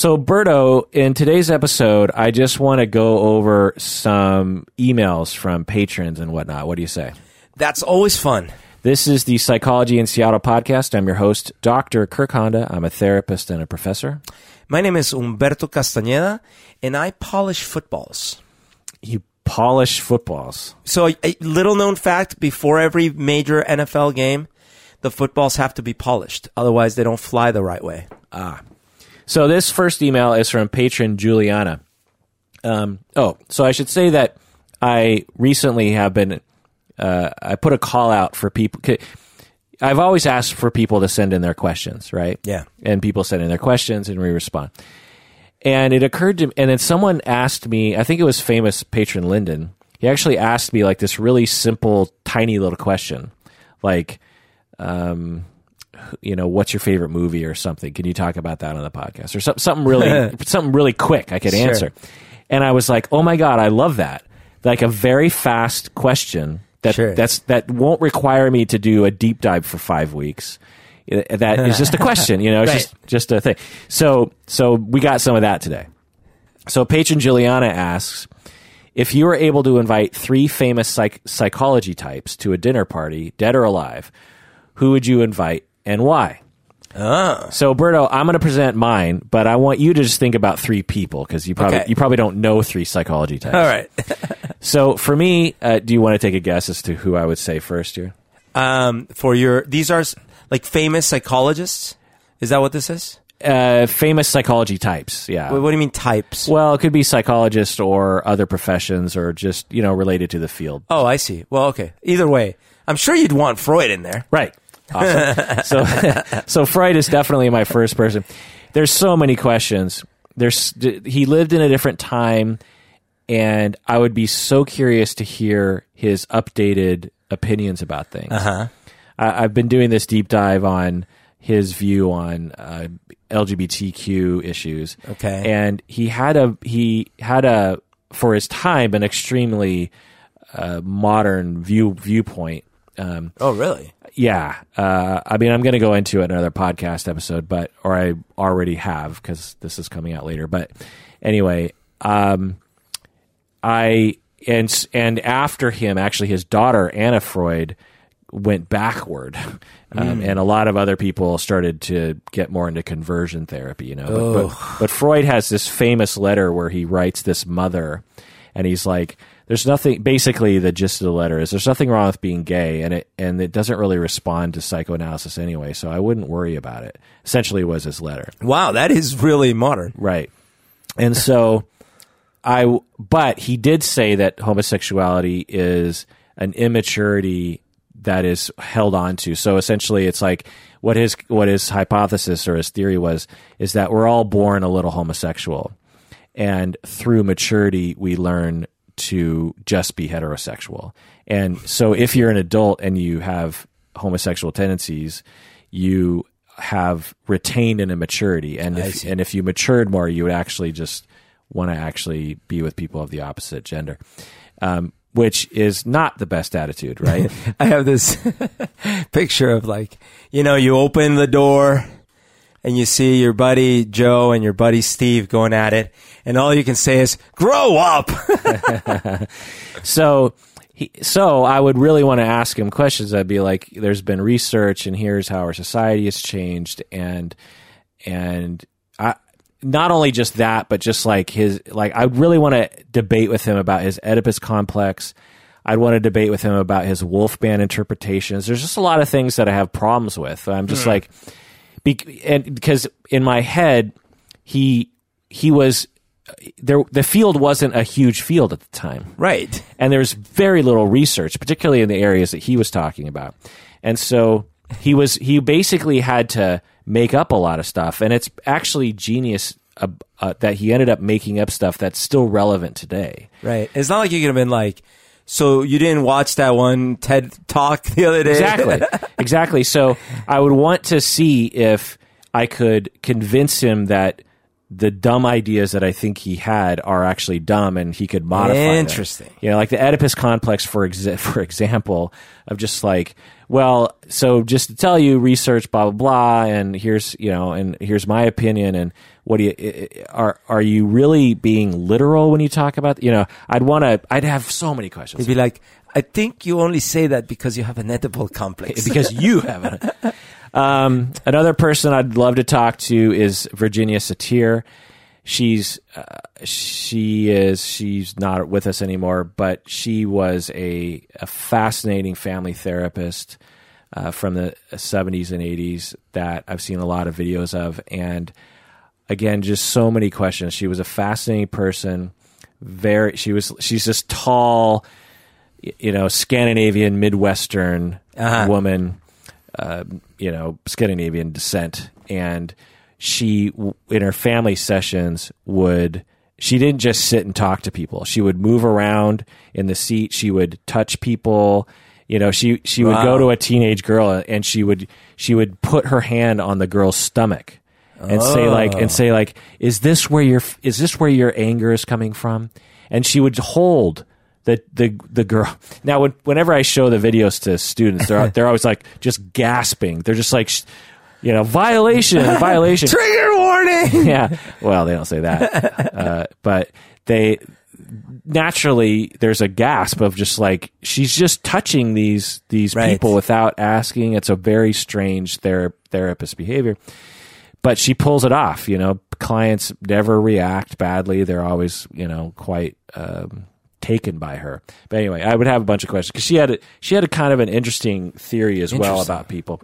So, Berto, in today's episode, I just want to go over some emails from patrons and whatnot. What do you say? That's always fun. This is the Psychology in Seattle podcast. I'm your host, Dr. Kirk Honda. I'm a therapist and a professor. My name is Humberto Castañeda, and I polish footballs. You polish footballs. So, a, a little known fact before every major NFL game, the footballs have to be polished. Otherwise, they don't fly the right way. Ah. So this first email is from patron Juliana. Um, oh, so I should say that I recently have been. Uh, I put a call out for people. I've always asked for people to send in their questions, right? Yeah. And people send in their questions, and we respond. And it occurred to me, and then someone asked me. I think it was famous patron Lyndon. He actually asked me like this really simple, tiny little question, like, um, you know, what's your favorite movie or something? Can you talk about that on the podcast or something, something really, something really quick I could Sure. answer? And I was like, oh my god, I love that! Like a very fast question that Sure. that's that won't require me to do a deep dive for five weeks. That is just a question, you know, it's Right. just just a thing. So so we got some of that today. So patron Juliana asks if you were able to invite three famous psych- psychology types to a dinner party, dead or alive, who would you invite and why? Ah. So, Berto, I'm going to present mine, but I want you to just think about three people because you probably Okay. you probably don't know three psychology types. All right. So, for me, uh, do you want to take a guess as to who I would say first here? um, for your, these are s- like famous psychologists. Is that what this is? Uh, famous psychology types. Yeah. What, what do you mean types? well, it could be psychologists or other professions or just you know related to the field. Oh, I see. Well, okay. Either way, I'm sure you'd want Freud in there. Right. Awesome. so, so Freud is definitely my first person. There's so many questions. There's he lived in a different time, and I would be so curious to hear his updated opinions about things. Uh-huh. I, I've been doing this deep dive on his view on uh, LGBTQ issues. Okay. and he had a he had a for his time an extremely uh, modern view viewpoint. Um, Oh, really? Yeah, uh, I mean, I'm going to go into it in another podcast episode, but or I already have because this is coming out later. But anyway, um, I and and after him, actually, his daughter Anna Freud went backward, um, and a lot of other people started to get more into conversion therapy. You know, but, but, but Freud has this famous letter where he writes this mother, and he's like. There's nothing. Basically, the gist of the letter is there's nothing wrong with being gay, and it and it doesn't really respond to psychoanalysis anyway. So I wouldn't worry about it. Essentially, was his letter. Wow, that is really modern. Right. And so I but he did say that homosexuality is an immaturity that is held on to. So essentially it's like what his what his hypothesis or his theory was is that we're all born a little homosexual and through maturity we learn to just be heterosexual. And so if you're an adult and you have homosexual tendencies, you have retained an immaturity. And if, and if you matured more you would actually just want to actually be with people of the opposite gender. Um, which is not the best attitude right? I have this picture of like, you know, you open the door and you see your buddy Joe and your buddy Steve going at it, and all you can say is, grow up. so he, so I would really want to ask him questions. I'd be like, "There's been research, and here's how our society has changed," and and I not only just that, but just like his like I really want to debate with him about his Oedipus complex. I'd want to debate with him about his Wolfman interpretations. There's just a lot of things that I have problems with. I'm just like, be, and because in my head, he he was there. The field wasn't a huge field at the time right. and there was very little research, particularly in the areas that he was talking about. And so he was he basically had to make up a lot of stuff, and it's actually genius uh, uh, that he ended up making up stuff that's still relevant today. Right. It's not like you could have been like, so you didn't watch that one TED talk the other day? Exactly, exactly. So I would want to see if I could convince him that the dumb ideas that I think he had are actually dumb, and he could modify. them. Interesting. You know, like the Oedipus complex, for exa- for example, of just like, well, so just to tell you, research, blah blah blah, and here's you know, and here's my opinion, and what do you are are you really being literal when you talk about you know I'd want to I'd have so many questions He'd be like, I think you only say that because you have an edible complex. because you haven't. Um, another person I'd love to talk to is Virginia Satir. She's uh, she is she's not with us anymore, but she was a, a fascinating family therapist uh, from the 70s and 80s that I've seen a lot of videos of, and again, just so many questions. She was a fascinating person. Very, she was she's this tall, you know, Scandinavian Midwestern Uh-huh. woman, uh, you know, Scandinavian descent, and she in her family sessions would she didn't just sit and talk to people. She would move around in the seat. She would touch people. You know, she she would go to a teenage girl and she would she would put her hand on the girl's stomach and say like and say like is this where your is this where your anger is coming from? And she would hold the the the girl. Now when, whenever i show the videos to students they're they're always like just gasping. They're just like you know violation violation. Trigger warning. yeah. Well they don't say that. Uh, but they naturally there's a gasp of just like she's just touching these these Right. people without asking. It's a very strange ther- therapist behavior but she pulls it off you know clients never react badly they're always you know quite um, taken by her but anyway i would have a bunch of questions because she had a, she had a kind of an interesting theory as well about people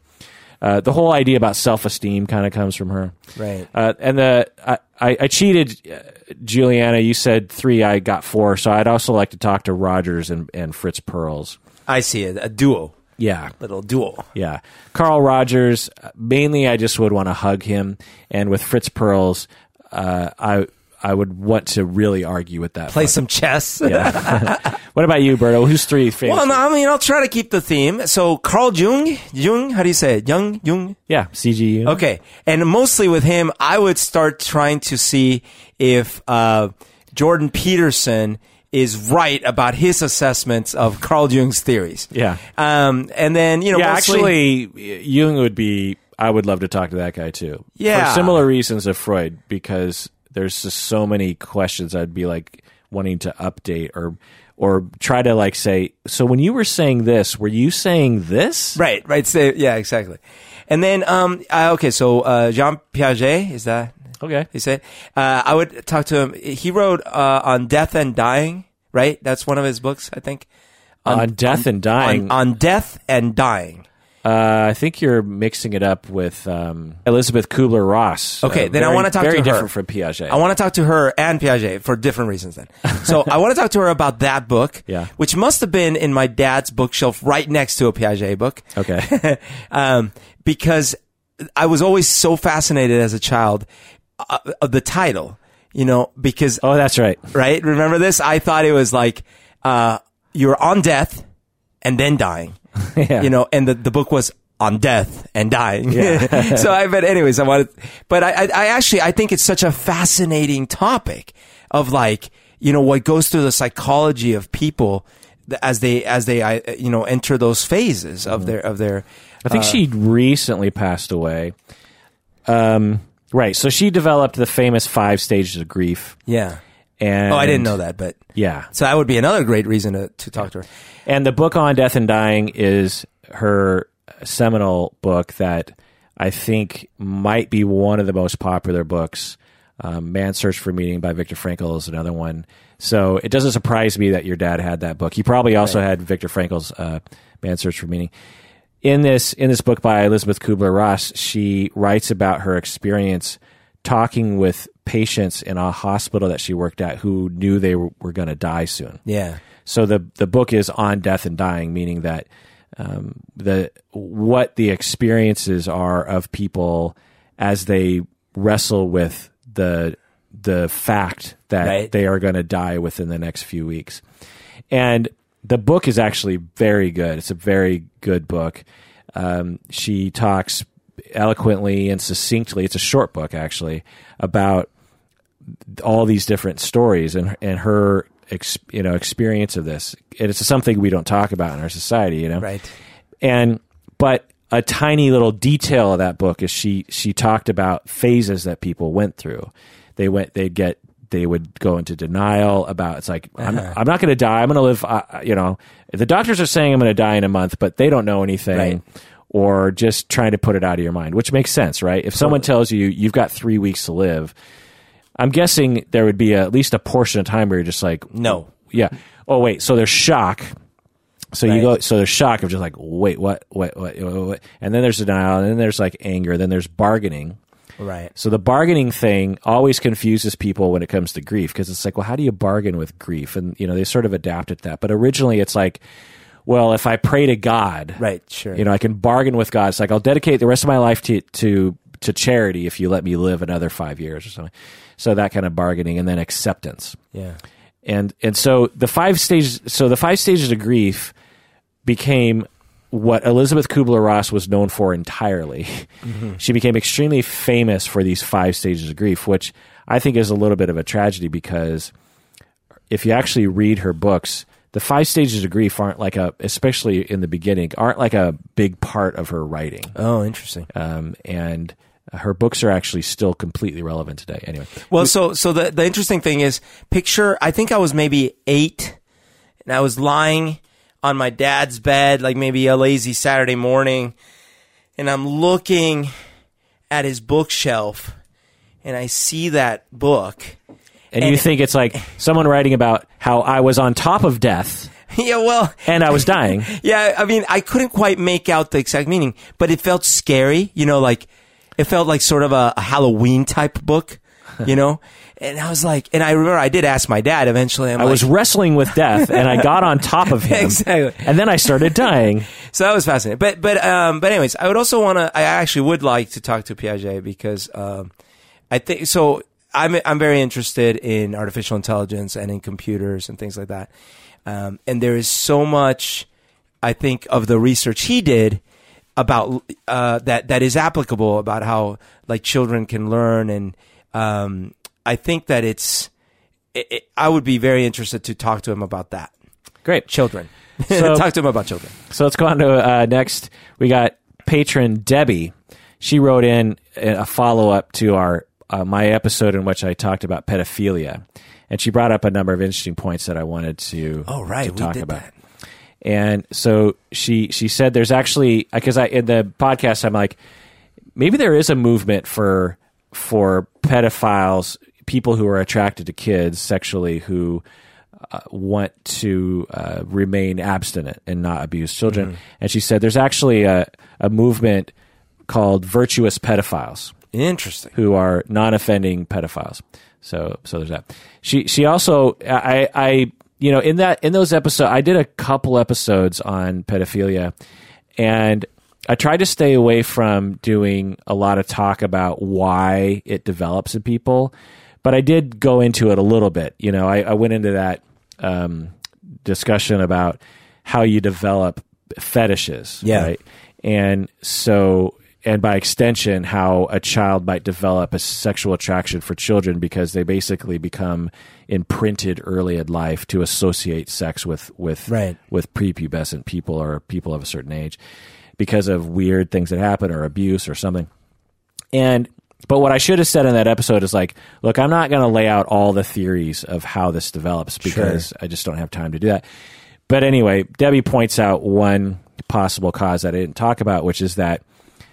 uh, the whole idea about self-esteem kind of comes from her Right. uh, and the I, I, I cheated, uh, Juliana. You said three. I got four. So I'd also like to talk to Rogers and, and Fritz Perls. I see it. A duo. Yeah, Little duel. yeah. Carl Rogers. Mainly, I just would want to hug him. And with Fritz Perls, uh, I I would want to really argue with that. Play some chess. Yeah. what about you, Berto? Who's three famous? Well, I mean, I'll try to keep the theme. So, Carl Jung, Jung, how do you say it? Jung, Jung. yeah, CGU. Okay, and mostly with him, I would start trying to see if uh, Jordan Peterson is right about his assessments of Carl Jung's theories. Yeah. Um, and then you know, Yeah, mostly- actually, Jung would be. I would love to talk to that guy too. Yeah. for similar reasons of Freud, because there's just so many questions I'd be like wanting to update or or try to like say. So when you were saying this, were you saying this? right, right. So, yeah, exactly. And then, um, uh, okay, so uh, Jean Piaget is that Okay. he said? Uh, I would talk to him. He wrote uh, on death and dying. Right, that's one of his books, I think. On, death and dying, On, on death and dying. uh, I think you're mixing it up with um, Elizabeth Kubler Ross. Okay, then I wanna talk to very her. different from Piaget. I want to talk to her and Piaget for different reasons then. So I want to talk to her about that book, Yeah. which must have been in my dad's bookshelf right next to a Piaget book. okay. um, because I was always so fascinated as a child uh, of the title, you know, because, oh, that's right. right? Remember this? I thought it was like, uh, you're on death and then dying, Yeah. you know, and the, the book was on death and dying. so I, but anyways, I wanted, but I, I, I actually, I think it's such a fascinating topic of like, you know, what goes through the psychology of people as they, as they, I, you know, enter those phases of their, of their, I think she recently passed away. Um, right. So she developed the famous five stages of grief. yeah. And Oh, I didn't know that, but Yeah. so that would be another great reason to, to talk to her. And the book on death and dying is her seminal book that I think might be one of the most popular books. Um, Man's Search for Meaning by Viktor Frankl is another one. So it doesn't surprise me that your dad had that book. He probably also had Viktor Frankl's uh, Man's Search for Meaning. In this in this book by Elizabeth Kubler Ross, she writes about her experience talking with patients in a hospital that she worked at who knew they were, were going to die soon. Yeah. So the the book is on death and dying, meaning that um, the what the experiences are of people as they wrestle with the the fact that Right. they are going to die within the next few weeks. And the book is actually very good. It's a very good book. Um, she talks eloquently and succinctly. It's a short book actually about all these different stories and and her ex, you know experience of this. And it's something we don't talk about in our society, you know. Right. And but a tiny little detail of that book is she she talked about phases that people went through. They went they'd get they would go into denial about it's like I'm, Uh-huh. I'm not going to die. I'm going to live. Uh, you know, the doctors are saying I'm going to die in a month, but they don't know anything. Right. Or just trying to put it out of your mind, which makes sense, right? If someone tells you you've got three weeks to live, I'm guessing there would be a, at least a portion of time where you're just like, No. yeah. Oh wait, so there's shock. So you go. So there's shock of just like, wait, what, what, what, what, what? And then there's denial, and then there's like anger, then there's bargaining. Right. So the bargaining thing always confuses people when it comes to grief because it's like, well, how do you bargain with grief? And you know, they sort of adapted that. But originally, it's like, well, if I pray to God, Right. Sure. you know, I can bargain with God. It's like I'll dedicate the rest of my life to to to charity if you let me live another five years or something. So that kind of bargaining, and then acceptance yeah. and and so the five stages so the five stages of grief became what Elizabeth Kubler Ross was known for entirely. She became extremely famous for these five stages of grief, which I think is a little bit of a tragedy because if you actually read her books, the five stages of grief aren't like a, especially in the beginning, aren't like a big part of her writing. Oh, interesting. Um, and her books are actually still completely relevant today. Anyway, Well, so so the the interesting thing is, picture. I think I was maybe eight, and I was lying on my dad's bed, like maybe a lazy Saturday morning, and I'm looking at his bookshelf, and I see that book. and, you think it's like someone writing about how I was on top of death yeah, well, and I was dying. yeah. I mean, I couldn't quite make out the exact meaning, but it felt scary. You know, like it felt like sort of a, a Halloween type book. You know, and I was like, and I remember I did ask my dad eventually. I'm I like, was wrestling with death and I got on top of him. Exactly. And then I started dying. So that was fascinating. But but um but anyways, I would also want to. I actually would like to talk to Piaget because um I think so. I'm I'm very interested in artificial intelligence and in computers and things like that. Um, and there is so much, I think, of the research he did about uh, that that is applicable about how like children can learn and um, I think that it's. It, it, I would be very interested to talk to him about that. Great. Children. So- talk to him about children. So let's go on to uh, next. We got patron Debbie. She wrote in a follow up to our uh, my episode in which I talked about pedophilia, and she brought up a number of interesting points that I wanted to Oh, right. to We talk did about. that. And so she she said there's actually because I in the podcast I'm like maybe there is a movement for for pedophiles people who are attracted to kids sexually who uh, want to uh, remain abstinent and not abuse children. And she said there's actually a, a movement called virtuous pedophiles Interesting. who are non-offending pedophiles. So so there's that. She she also I I you know in that in those episodes I did a couple episodes on pedophilia and I tried to stay away from doing a lot of talk about why it develops in people, but I did go into it a little bit. You know, I, I went into that um, discussion about how you develop fetishes, Yeah. right? And so, and by extension, how a child might develop a sexual attraction for children because they basically become imprinted early in life to associate sex with with Right. with prepubescent people or people of a certain age because of weird things that happen or abuse or something. And but what I should have said in that episode is like, look, I'm not going to lay out all the theories of how this develops because I just don't have time to do that. But anyway, Debbie points out one possible cause that I didn't talk about, which is that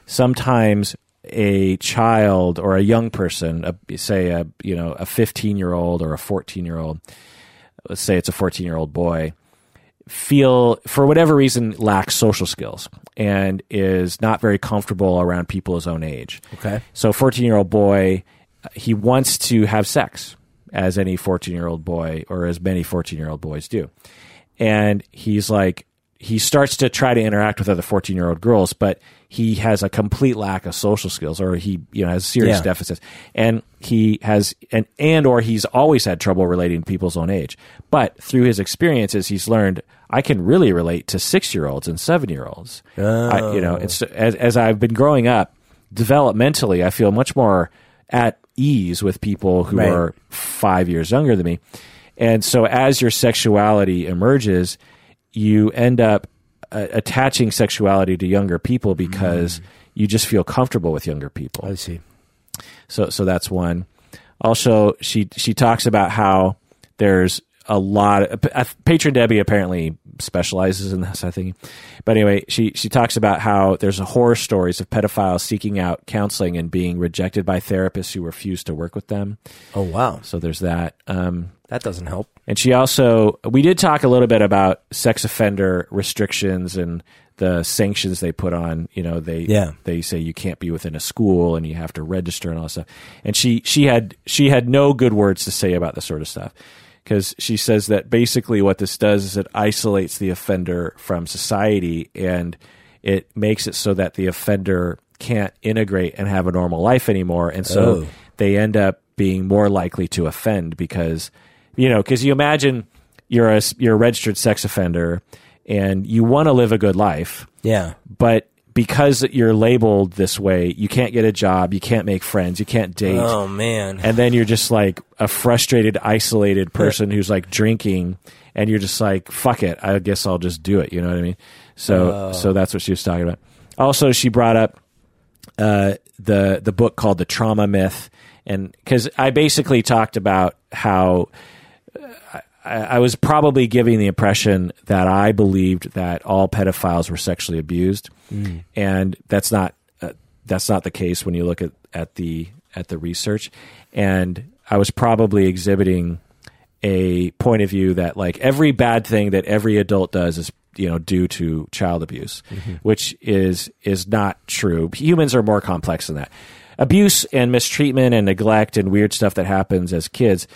sometimes a child or a young person, a, say a you know a 15 year old or a 14 year old, let's say it's a 14 year old boy, feel for whatever reason lacks social skills and is not very comfortable around people his own age. Okay. So, 14 year old boy, he wants to have sex, as any 14 year old boy or as many 14 year old boys do. And he's like, he starts to try to interact with other 14 year old girls, but he has a complete lack of social skills or he, you know, has serious Yeah. deficits. And he has, and, and, or he's always had trouble relating to people's own age. But through his experiences, he's learned I can really relate to six year olds and seven year olds. I, you know, it's oh. as, as I've been growing up developmentally, I feel much more at ease with people who Right. are five years younger than me. And so as your sexuality emerges, you end up uh, attaching sexuality to younger people because Mm. you just feel comfortable with younger people. I see. So so that's one. Also, she she talks about how there's a lot of uh, patron Debbie apparently specializes in this. I think, but anyway, she she talks about how there's horror stories of pedophiles seeking out counseling and being rejected by therapists who refuse to work with them. Oh wow, So there's that. Um, that doesn't help. and she also, we did talk a little bit about sex offender restrictions and the sanctions they put on. You know, they Yeah. they say you can't be within a school and you have to register and all that stuff. And she she had she had no good words to say about this sort of stuff because she says that basically what this does is it isolates the offender from society and it makes it so that the offender can't integrate and have a normal life anymore, and so Oh. they end up being more likely to offend because you know because you imagine you're a you're a registered sex offender and you want to live a good life Yeah. but because you're labeled this way you can't get a job you can't make friends you can't date. Oh man. and then you're just like a frustrated isolated person who's like drinking and you're just like fuck it i guess i'll just do it you know what i mean? So so that's what she was talking about. Also she brought up uh, the the book called the trauma myth and because i basically talked about how uh, I, was probably giving the impression that i believed that all pedophiles were sexually abused. And that's not uh, that's not the case when you look at, at the at the research. And i was probably exhibiting a point of view that like every bad thing that every adult does is you know due to child abuse which is is not true. Humans are more complex than that. Abuse and mistreatment and neglect and weird stuff that happens as kids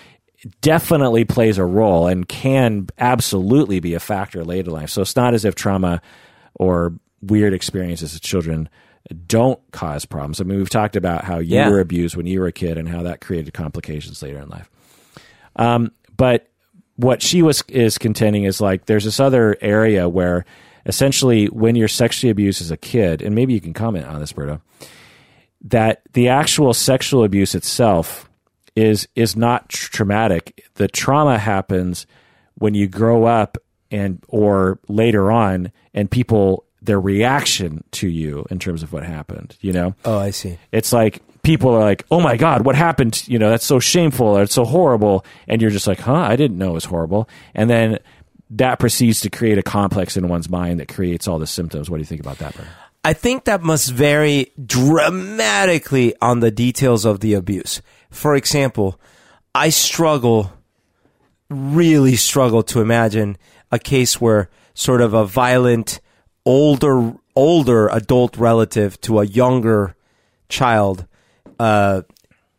definitely plays a role and can absolutely be a factor later in life. So it's not as if trauma or weird experiences as children don't cause problems. I mean we've talked about how you Yeah. were abused when you were a kid and how that created complications later in life. Um, but what she was is contending is like there's this other area where essentially when you're sexually abused as a kid, and maybe you can comment on this, Berto, that the actual sexual abuse itself is is not traumatic. The trauma happens when you grow up and or later on, and people their reaction to you in terms of what happened. You know, oh, I see. it's like people are like, "Oh my god, what happened?" You know, that's so shameful or it's so horrible, and you're just like, "Huh, I didn't know it was horrible." And then that proceeds to create a complex in one's mind that creates all the symptoms. What do you think about that? I think that must vary dramatically on the details of the abuse. For example, I struggle, really struggle to imagine a case where sort of a violent, older, older adult relative to a younger child, uh,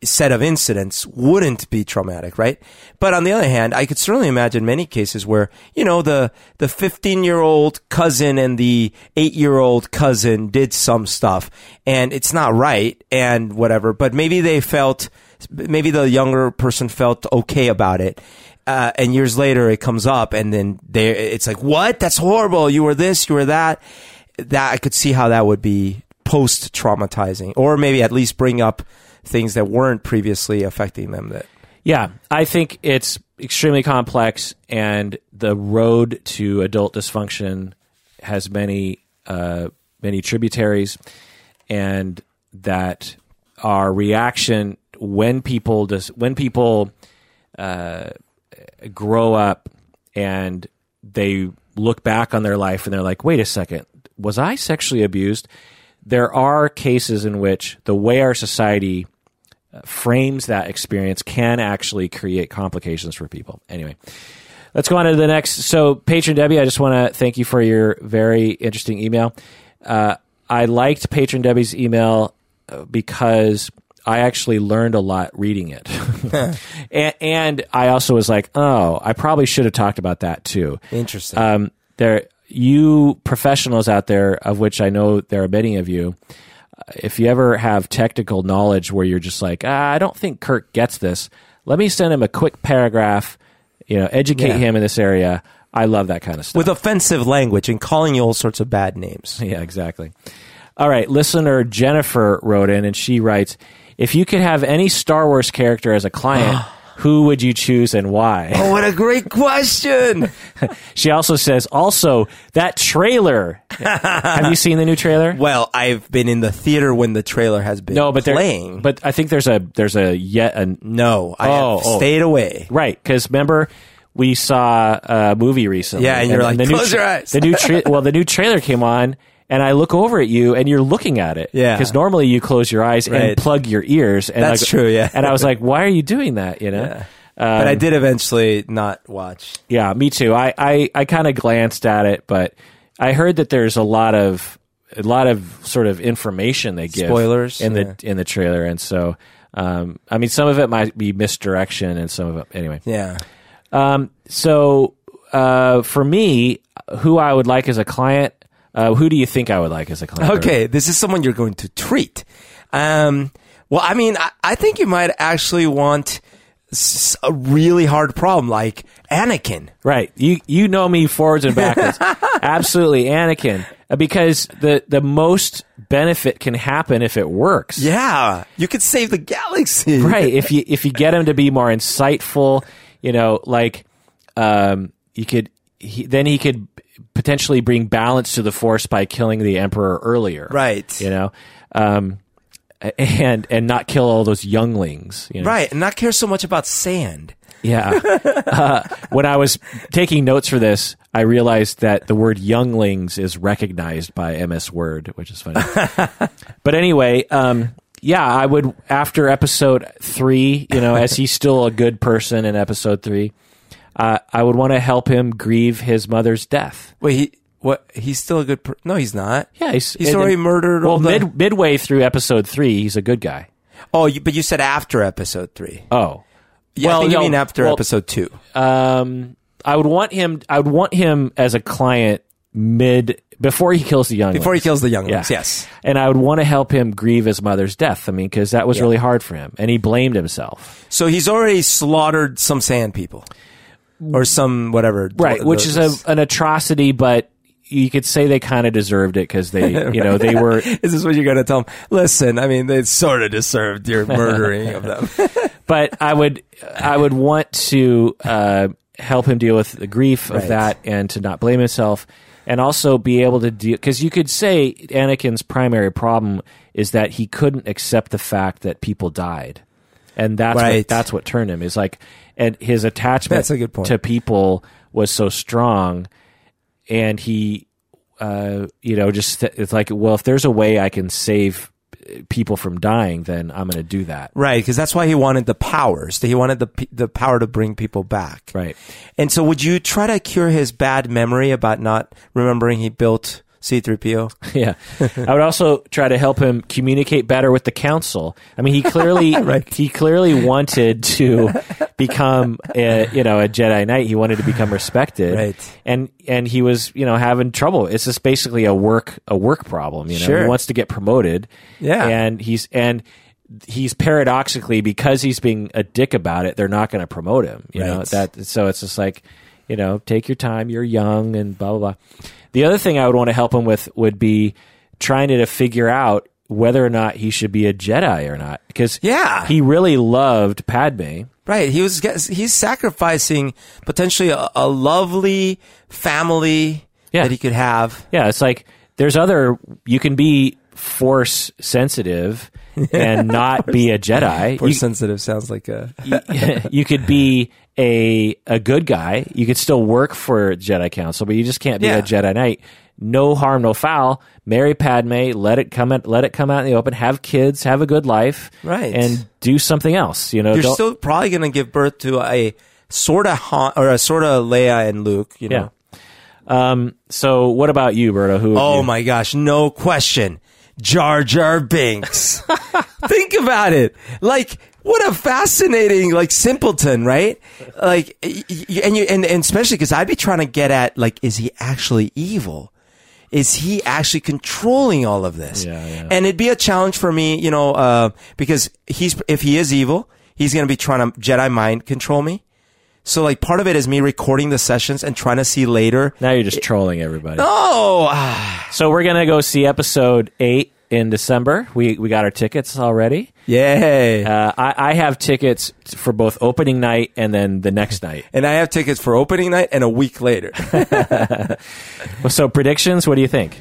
set of incidents wouldn't be traumatic, right? But on the other hand, I could certainly imagine many cases where, you know, the, the 15 year old cousin and the eight year old cousin did some stuff and it's not right and whatever, but maybe they felt, maybe the younger person felt okay about it. Uh, and years later it comes up and then they, it's like, what? That's horrible. You were this, you were that. That I could see how that would be post traumatizing or maybe at least bring up things that weren't previously affecting them that Yeah, I think it's extremely complex, and the road to adult dysfunction has many uh, many tributaries, and that our reaction when people dis- when people uh, grow up and they look back on their life and they're like, wait a second, was I sexually abused? There are cases in which the way our society frames that experience can actually create complications for people. Anyway, let's go on to the next. So, Patron Debbie, I just want to thank you for your very interesting email. Uh, I liked Patron Debbie's email uh, because I actually learned a lot reading it. and, and I also was like, oh, I probably should have talked about that too. interesting Um, there, you professionals out there, of which I know there are many of you, if you ever have technical knowledge where you're just like, ah, I don't think Kirk gets this, let me send him a quick paragraph, you know, educate Yeah. him in this area. I love that kind of stuff. with offensive language and calling you all sorts of bad names Yeah, exactly. All right, listener Jennifer wrote in and she writes, "If you could have any Star Wars character as a client, who would you choose and why? Oh, what a great question! She also says, also that trailer. Have you seen the new trailer? well, I've been in the theater when the trailer has been No, but playing. But I think there's a there's a yet a no, I Oh, have oh. stayed away. right because remember we saw a movie recently. Yeah, and you're like, the new "Close your eyes." The new tra- well, the new trailer came on. And I look over at you, and you're looking at it. Yeah. Because normally you close your eyes and plug your ears. And That's like- true, yeah. And I was like, "Why are you doing that?" You know. Yeah. but I did eventually not watch. Yeah, me too. I I, I kind of glanced at it, but I heard that there's a lot of a lot of sort of information they give Spoilers, in the yeah. in the trailer, and so um, I mean, some of it might be misdirection, and some of it anyway. Yeah. Um, so uh, for me, who I would like as a client, uh, who do you think I would like as a client? Okay, this is someone you're going to treat. Um, well, I mean, I, I think you might actually want s- a really hard problem like Anakin. Right. You you know me forwards and backwards. Absolutely, Anakin. Uh, Because the the most benefit can happen if it works. Yeah, you could save the galaxy. right if you if you get him to be more insightful you know like um you could he, then he could potentially bring balance to the force by killing the emperor earlier Right. you know um and and not kill all those younglings you know? Right, and not care so much about sand. yeah uh, when i was taking notes for this i realized that the word younglings is recognized by ms word which is funny but anyway um yeah i would after episode three you know as he's still a good person in episode three uh, i would want to help him grieve his mother's death Wait, he what? He's still a good. Per- no, he's not. yeah he's, He's already murdered well the- mid, midway through episode three he's a good guy Oh, you, but you said after episode three. oh Yeah, I think you mean after well, episode two. um i would want him i would want him as a client mid before he kills the young Before he kills the young Yeah. Yes. and I would want to help him grieve his mother's death. I mean, because that was really hard for him, and he blamed himself. So he's already slaughtered some sand people, or some whatever. Right, which is a, an atrocity, but you could say they kind of deserved it because they, you know, they were. Is this what you're going to tell them? Listen, I mean, they sort of deserved your murdering of them. But I would, I would want to uh, help him deal with the grief of Right. that, and to not blame himself, and also be able to deal. Because you could say Anakin's primary problem is that he couldn't accept the fact that people died. And that's Right. what that's what turned him is like, and his attachment That's a good point. to people was so strong, and he, uh, you know, just it's like, well, if there's a way I can save people from dying, then I'm going to do that. right, because that's why he wanted the powers. He wanted the the power to bring people back. Right. And so, would you try to cure his bad memory about not remembering he built C-3PO? Yeah. I would also try to help him communicate better with the council. I mean, he clearly Right. he clearly wanted to become a, you know, a Jedi Knight. He wanted to become respected. Right. And and he was, you know, having trouble. It's just basically a work a work problem, you know. Sure. He wants to get promoted. Yeah. And he's and he's paradoxically because he's being a dick about it, they're not going to promote him, you know. That so it's just like, you know, take your time, you're young and blah blah blah. The other thing I would want to help him with would be trying to figure out whether or not he should be a Jedi or not because Yeah. he really loved Padme. Right. He was he's sacrificing potentially a, a lovely family Yeah. that he could have. Yeah, it's like there's other you can be force sensitive and not be a Jedi. Force You- sensitive sounds like a you could be a a good guy. You could still work for Jedi Council, but you just can't be Yeah. a Jedi Knight. No harm, no foul. Marry Padme. Let it come. Out, let it come out in the open. Have kids. Have a good life. Right. And do something else. You know. You're still probably going to give birth to a sort of Han, or a sort of Leia and Luke. You know. yeah. Um. So, what about you, Berto? Who? Oh you- my gosh, no question. Jar Jar Binks. Think about it. Like what a fascinating like simpleton, right? Like and you and, and especially cuz I'd be trying to get at like is he actually evil? Is he actually controlling all of this? Yeah, yeah. And it'd be a challenge for me, you know, uh, because he's if he is evil, he's going to be trying to Jedi mind control me. So like part of it is me recording the sessions and trying to see later. Now you're just trolling everybody. Oh, ah, So we're gonna go see episode eight in December. We we got our tickets already. Yay! Uh, I, I have tickets for both opening night and then the next night. and I have tickets for opening night and a week later. well, So predictions. What do you think?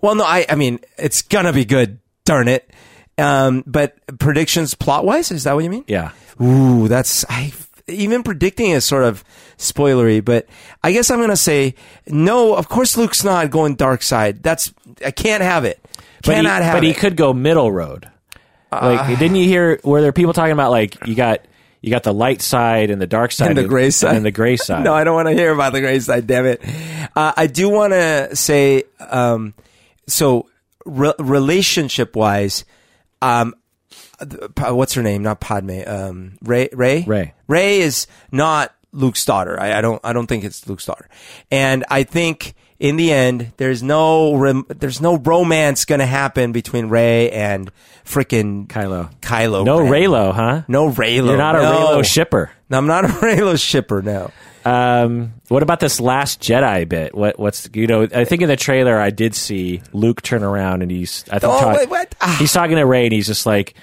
well, no, I I mean it's gonna be good. Darn it. Um, but predictions plot wise, is that what you mean? Yeah. Ooh, that's I even predicting is sort of spoilery, but I guess I'm gonna say no. Of course, Luke's not going dark side. That's I can't have it. But he, Cannot have but it. he could go middle road. Uh, Like, didn't you hear? Were there people talking about like you got you got the light side and the dark side And the gray side. and the gray side? no, I don't want to hear about the gray side. Damn it. Uh, I do want to say, um, so re- relationship wise, um, what's her name? Not Padme. Um, Rey. Rey. Rey. Rey is not Luke's daughter. I, I don't. I don't think it's Luke's daughter. And I think in the end, there's no there's no romance going to happen between Rey and frickin' Kylo. Kylo. No Ren. Reylo, huh? No Reylo. You're not a no. Reylo shipper. No, I'm not a Reylo shipper. No. Um, what about this last Jedi bit? What what's you know? I think in the trailer I did see Luke turn around and he's I think Oh, talk- wait, what? Ah. he's talking to Rey and he's just like,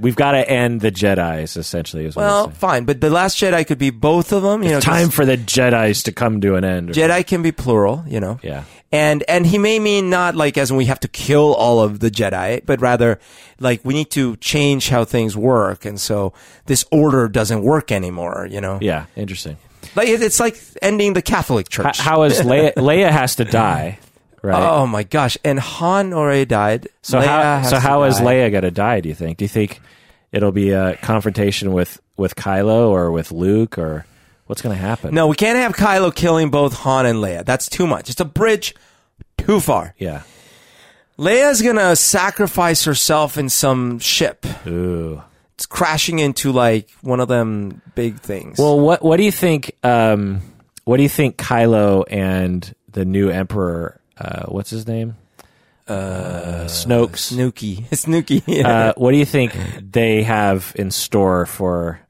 "We've got to end the Jedi's." Essentially, is Well, fine, but the Last Jedi could be both of them. You know, time for the Jedi's to come to an end. Jedi can be plural. You know. Yeah. And and he may mean not like as in we have to kill all of the Jedi, but rather like we need to change how things work, and so this order doesn't work anymore. You know. yeah, interesting. Like it's like ending the Catholic Church. how is Leia? Leia has to die, right? Oh my gosh! And Han already died. so Leia how so how is. Leia going to die? Do you think? Do you think it'll be a confrontation with with Kylo or with Luke or what's going to happen? No, we can't have Kylo killing both Han and Leia. That's too much. It's a bridge too far. Yeah. Leia's gonna sacrifice herself in some ship. Ooh. It's crashing into like one of them big things. Well, what what do you think? Um, what do you think Kylo and the new Emperor? Uh, what's his name? Uh, Snoke's. Snooky, Snooky. Uh, what do you think they have in store for?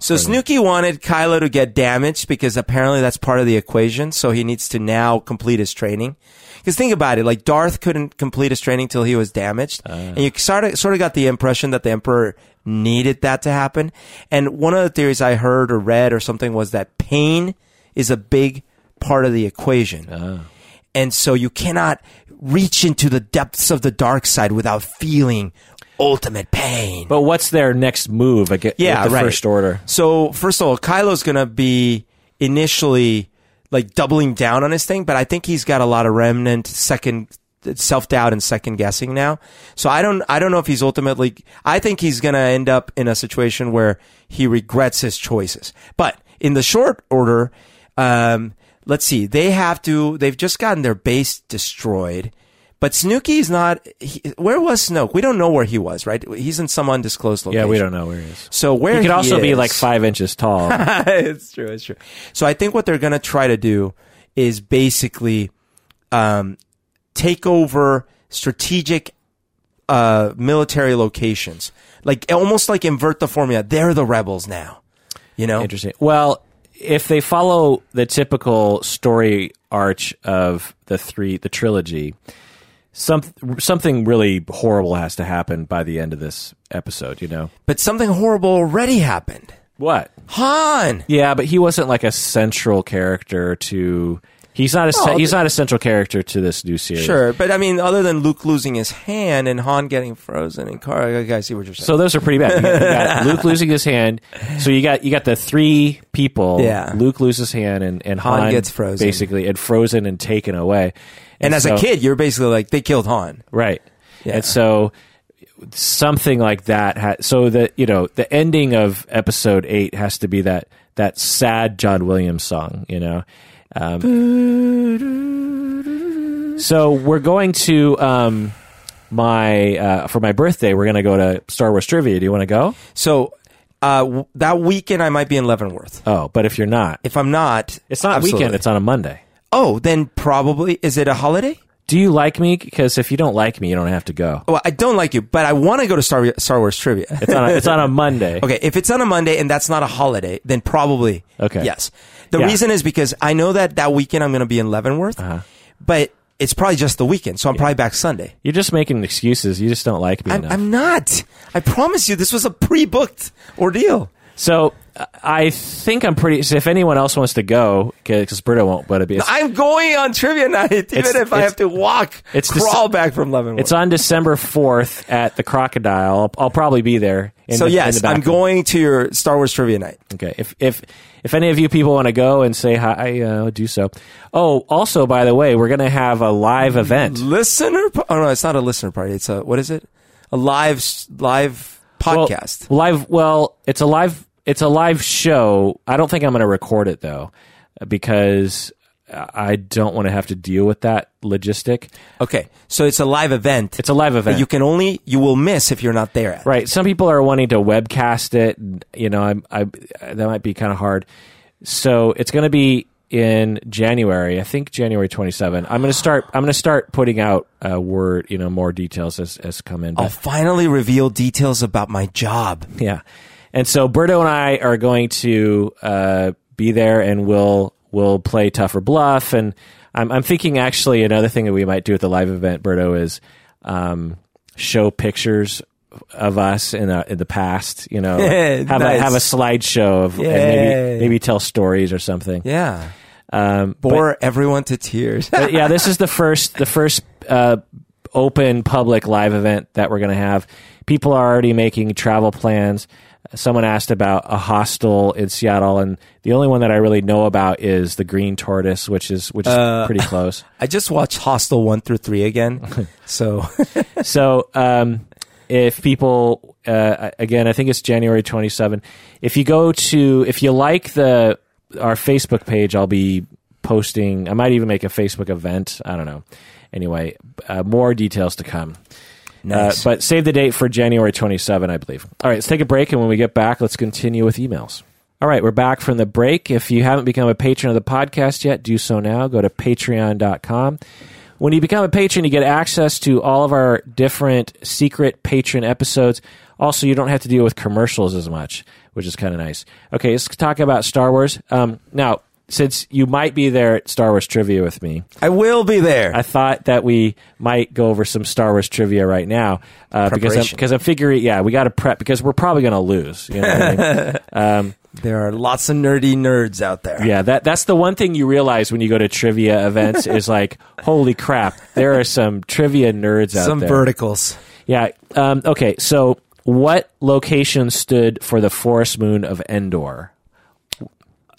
so Snooky wanted Kylo to get damaged because apparently that's part of the equation. So he needs to now complete his training. Because think about it, like Darth couldn't complete his training till he was damaged, and you sort of sort of got the impression that the Emperor needed that to happen. And one of the theories I heard or read or something was that pain is a big part of the equation. And so you cannot reach into the depths of the dark side without feeling ultimate pain. But what's their next move? Again, yeah, the right. First Order. So first of all, Kylo's gonna be initially like doubling down on his thing, but I think he's got a lot of remnant second self doubt and second guessing now. So I don't I don't know if he's ultimately I think he's gonna end up in a situation where he regrets his choices. But in the short order, um, let's see, they have to they've just gotten their base destroyed. But Snooky's not. He, where was Snoke? We don't know where he was. Right? He's in some undisclosed location. Yeah, we don't know where he is. So where He could also be like five inches tall. it's true. It's true. So I think what they're going to try to do is basically um, take over strategic uh, military locations, like almost like invert the formula. They're the rebels now. You know, Interesting. Well, if they follow the typical story arch of the three, the trilogy, some something really horrible has to happen by the end of this episode. You know but something horrible already happened. what? Han. Yeah, but he wasn't like a central character to. He's not a Oh, he's not a central character to this new series. Sure, but I mean, other than Luke losing his hand and Han getting frozen and Car, I see what you're saying. So those are pretty bad. You got, you got Luke losing his hand. So you got you got the three people. Yeah. Luke loses his hand and, and Han Han, gets frozen. basically and frozen and taken away. and as so- a kid, you're basically like they killed Han. right? Yeah. And so something like that. Ha- so that you know the ending of episode eight has to be that that sad John Williams song. You know. Um, so we're going to um, my uh, for my birthday. We're going to go to Star Wars trivia. Do you want to go? So uh, w- that weekend, I might be in Leavenworth. Oh, but if you're not, If I'm not, it's not absolutely. weekend. It's on a Monday. oh, then probably is it a holiday? Do you like me? Because if you don't like me, you don't have to go. Well, I don't like you, but I want to go to Star Star Wars trivia. It's on a, it's on a Monday. okay, if it's on a Monday and that's not a holiday, then probably Okay. Yes. The Yeah. reason is because I know that that weekend I'm going to be in Leavenworth, Uh-huh. but it's probably just the weekend, so I'm probably back Sunday. You're just making excuses. You just don't like me I'm. I'm not. I promise you, this was a pre-booked ordeal. So I think I'm pretty. So if anyone else wants to go, because Berto won't, but it be. I'm going on trivia night, even if I have to walk, it's crawl back from Leavenworth. it's on December 4th at the Crocodile. I'll, I'll probably be there. In so the, yes, I'm room. going to your Star Wars trivia night. Okay. If if if any of you people want to go and say hi, uh, do so. Oh, also by the way, we're going to have a live event. Listener? Oh no, it's not a listener party. It's a what is it? A live s- live Well, podcast. live. Well, it's a live. It's a live show. I don't think I'm going to record it though, because I don't want to have to deal with that logistic. okay, so it's a live event. It's a live event. you can only you will miss if you're not there. Right. Some people are wanting to webcast it. You know, I, I that might be kind of hard. So it's going to be in January. I think January 27. I'm going to start. I'm going to start putting out uh, word. You know, more details as as come in. I'll finally reveal details about my job. yeah. And so Berto and I are going to uh, be there, and we'll we'll play tougher bluff. And I'm I'm thinking actually another thing that we might do at the live event, Berto, is um, show pictures of us in the in the past. You know, have Nice. a have a slideshow of and maybe maybe tell stories or something. Yeah, Um, but- bore everyone to tears. but yeah, this is the first the first uh, open public live event that we're going to have. People are already making travel plans. Someone asked about a hostel in Seattle, and the only one that I really know about is the Green Tortoise, which is which is pretty close. I just watched Hostel one through three again. So so um, if people uh, again i think it's january 27 if you go to if you like the our facebook page i'll be posting i might even make a facebook event i don't know anyway uh, more details to come nice. uh, but save the date for january 27 i believe all right let's take a break and when we get back let's continue with emails all right, we're back from the break. If you haven't become a patron of the podcast yet, do so now. Go to patreon.com. When you become a patron, you get access to all of our different secret patron episodes. Also, you don't have to deal with commercials as much, which is kind of nice. Okay, let's talk about Star Wars. Um, now, since you might be there at Star Wars trivia with me, I will be there. I thought that we might go over some Star Wars trivia right now uh, because I'm, because I'm figuring, yeah, we got to prep because we're probably going to lose. You know what I mean? there are lots of nerdy nerds out there. Yeah, that that's the one thing you realize when you go to trivia events is like, holy crap, there are some trivia nerds out Some there. Some verticals. yeah. Um, okay, so what location stood for the forest moon of Endor?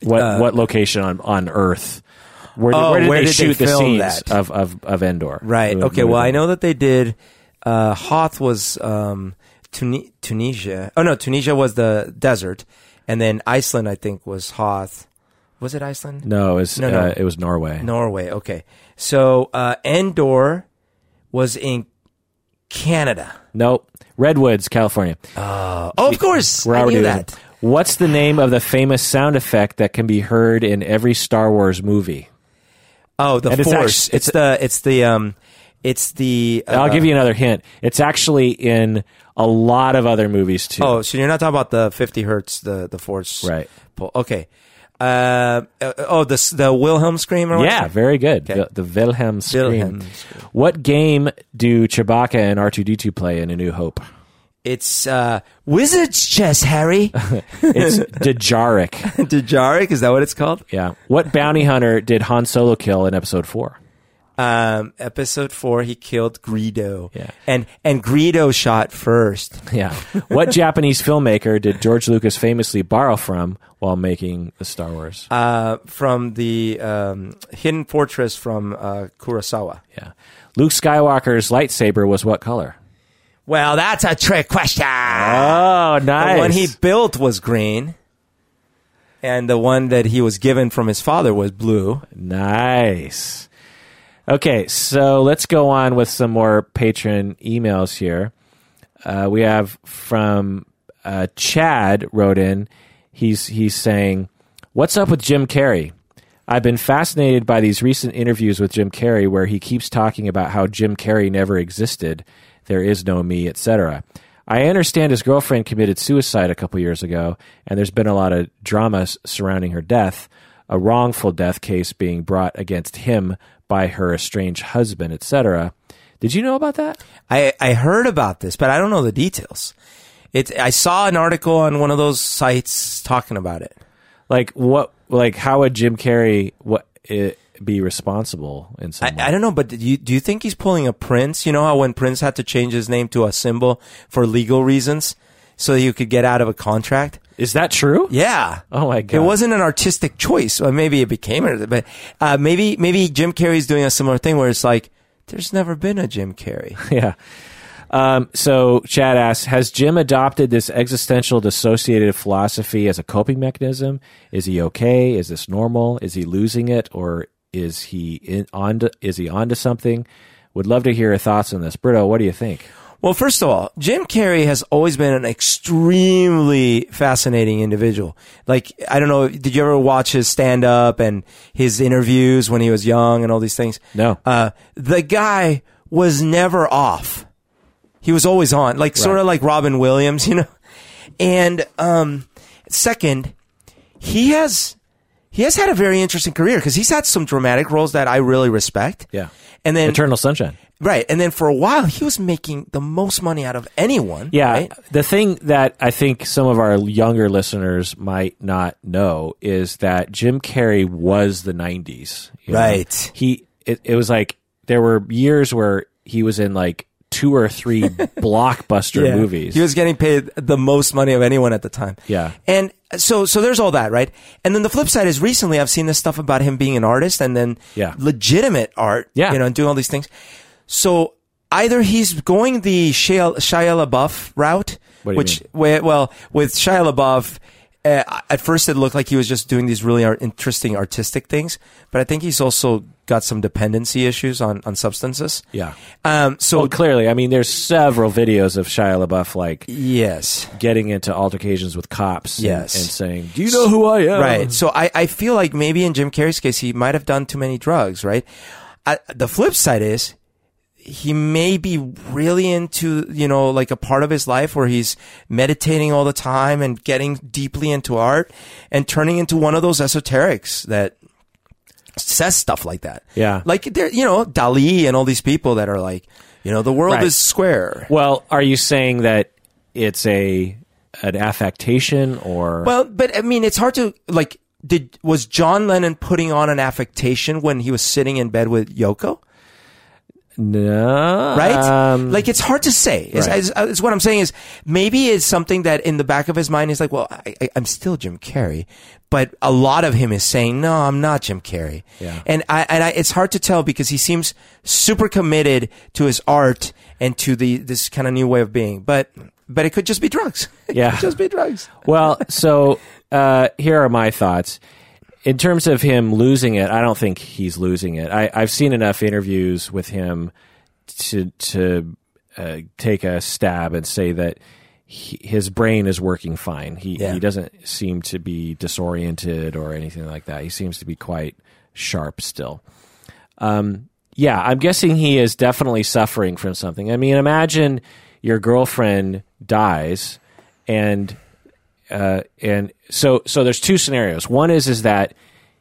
What what location on on Earth? Where, did- Uh, Oh, where did where they did they shoot the film scenes that? of, of of Endor? Right. The Okay. Well. I know that they did. Uh, Hoth was um, Tuni- Tunisia. Oh no, Tunisia was the desert, and then Iceland, I think, was Hoth. Was it Iceland? No, it was No, no. Uh, it was Norway. Norway. Okay. So uh, Endor was in Canada. Nope. Redwoods, California. Oh, of course. We're I already knew that. What's the name of the famous sound effect that can be heard in every Star Wars movie? Oh, the And it's force. actu- It's, the. It's the. Um. It's the. Uh, I'll give you another hint. It's actually in a lot of other movies too. Oh, so you're not talking about the 50 hertz, the the force. Right. Pull. Okay. Uh, uh, oh, the the Wilhelm scream. or yeah, very good. Okay. The, the Wilhelm scream. Wilhelm What game do Chewbacca and R2D2 play in A New Hope? It's uh, wizard's chess, Harry. It's Dejarik. Dejarik, is that what it's called? Yeah. What bounty hunter did Han Solo kill in Episode Four? Um, episode four, he killed Greedo. Yeah. And and Greedo shot first. Yeah. What Japanese filmmaker did George Lucas famously borrow from while making the Star Wars? Uh, from the um, Hidden Fortress from uh, Kurosawa. Yeah. Luke Skywalker's lightsaber was what color? Well, that's a trick question. Oh, nice. The one he built was green, and the one that he was given from his father was blue. Nice. Okay, so let's go on with some more patron emails here. Uh, we have from uh, Chad wrote in. He's he's saying, "What's up with Jim Carrey? I've been fascinated by these recent interviews with Jim Carrey, where he keeps talking about how Jim Carrey never existed, there is no me, etc." I understand his girlfriend committed suicide a couple years ago, and there's been a lot of drama surrounding her death, a wrongful death case being brought against him by her estranged husband, etc. Did you know about that? I, I heard about this, but I don't know the details. It, I saw an article on one of those sites talking about it. Like what? Like how would Jim Carrey what it, be responsible in some I, way? I don't know, but do you, do you think he's pulling a Prince? You know how when Prince had to change his name to a symbol for legal reasons so that you could get out of a contract? Is that true? Yeah. Oh my god! It wasn't an artistic choice. Well, maybe it became it, but uh, maybe maybe Jim Carrey's doing a similar thing where it's like, there's never been a Jim Carrey. yeah. Um, so Chad asks, has Jim adopted this existential dissociated philosophy as a coping mechanism? Is he okay? Is this normal? Is he losing it, or is he in, on? To, is he onto something? Would love to hear your thoughts on this, Berto. What do you think? Well, first of all, Jim Carrey has always been an extremely fascinating individual. Like, I don't know, did you ever watch his stand up and his interviews when he was young and all these things? No. Uh, the guy was never off. He was always on, like sort of like Robin Williams, you know? And, um, second, he has, he has had a very interesting career because he's had some dramatic roles that I really respect. Yeah. And then, Eternal Sunshine. Right. And then for a while, he was making the most money out of anyone. Yeah. right? The thing that I think some of our younger listeners might not know is that Jim Carrey was the 90s. you know? Right. He, it, it was like, there were years where he was in like two or three blockbuster Yeah. movies. He was getting paid the most money of anyone at the time. Yeah. And so, so there's all that, right? And then the flip side is recently I've seen this stuff about him being an artist and then Yeah. legitimate art, Yeah. you know, and doing all these things. So either he's going the Shia, Shia LaBeouf route, What do you which, where, well, with Shia LaBeouf, uh, at first it looked like he was just doing these really interesting artistic things, but I think he's also got some dependency issues on, on substances. yeah. Um, so Well, clearly, I mean, there's several videos of Shia LaBeouf like yes. getting into altercations with cops. and- Yes. And, saying, "Do you know who I am?" Right. So I, I feel like maybe in Jim Carrey's case, he might have done too many drugs, right? I, the flip side is he may be really into, you know, like a part of his life where he's meditating all the time and getting deeply into art and turning into one of those esoterics that says stuff like that. Yeah. Like there, you know, Dali and all these people that are like, you know, the world Right. is square. Well, are you saying that it's a an affectation or Well, but I mean, it's hard to like. Did was John Lennon putting on an affectation when he was sitting in bed with Yoko? No? Right? Um, like it's hard to say. It's, right. is, is what I'm saying is maybe it's something that in the back of his mind is like, well, I, I, I'm still Jim Carrey, but a lot of him is saying, no, I'm not Jim Carrey. Yeah. And I and I, it's hard to tell because he seems super committed to his art and to the this kind of new way of being, but. But it could just be drugs. It Yeah. could just be drugs. well, so uh, here are my thoughts. In terms of him losing it, I don't think he's losing it. I, I've seen enough interviews with him to to uh, take a stab and say that he, his brain is working fine. He Yeah. he doesn't seem to be disoriented or anything like that. He seems to be quite sharp still. Um, yeah, I'm guessing he is definitely suffering from something. I mean, imagine your girlfriend dies, and uh, and so so there's two scenarios. One is is that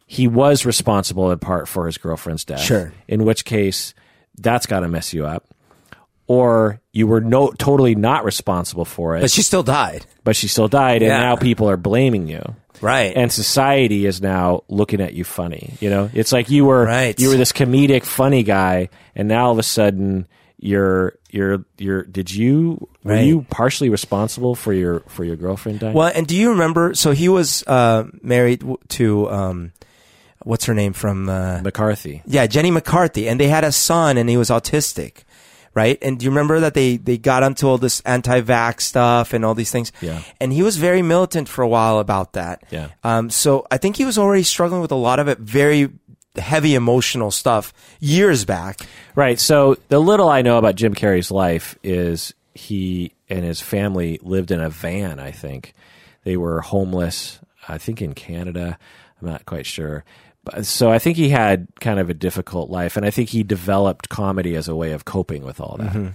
he was responsible in part for his girlfriend's death. Sure. In which case, that's got to mess you up. Or you were no totally not responsible for it, But she still died. but she still died, and now people are blaming you Right. and society is now looking at you funny. You know, it's like you were Right. you were this comedic, funny guy, and now all of a sudden you're you're you're. Did you were Right. you partially responsible for your for your girlfriend dying? Well, and do you remember? So he was uh, married to um, what's her name from? Uh, McCarthy. yeah, Jenny McCarthy, and they had a son, and he was autistic, right? And do you remember that they they got onto all this anti-vax stuff and all these things? Yeah. And he was very militant for a while about that. Yeah. Um. So I think he was already struggling with a lot of it, very heavy emotional stuff years back. Right. So the little I know about Jim Carrey's life is he and his family lived in a van. I think they were homeless. I think in Canada. I'm not quite sure. But, so I think he had kind of a difficult life, and I think he developed comedy as a way of coping with all that.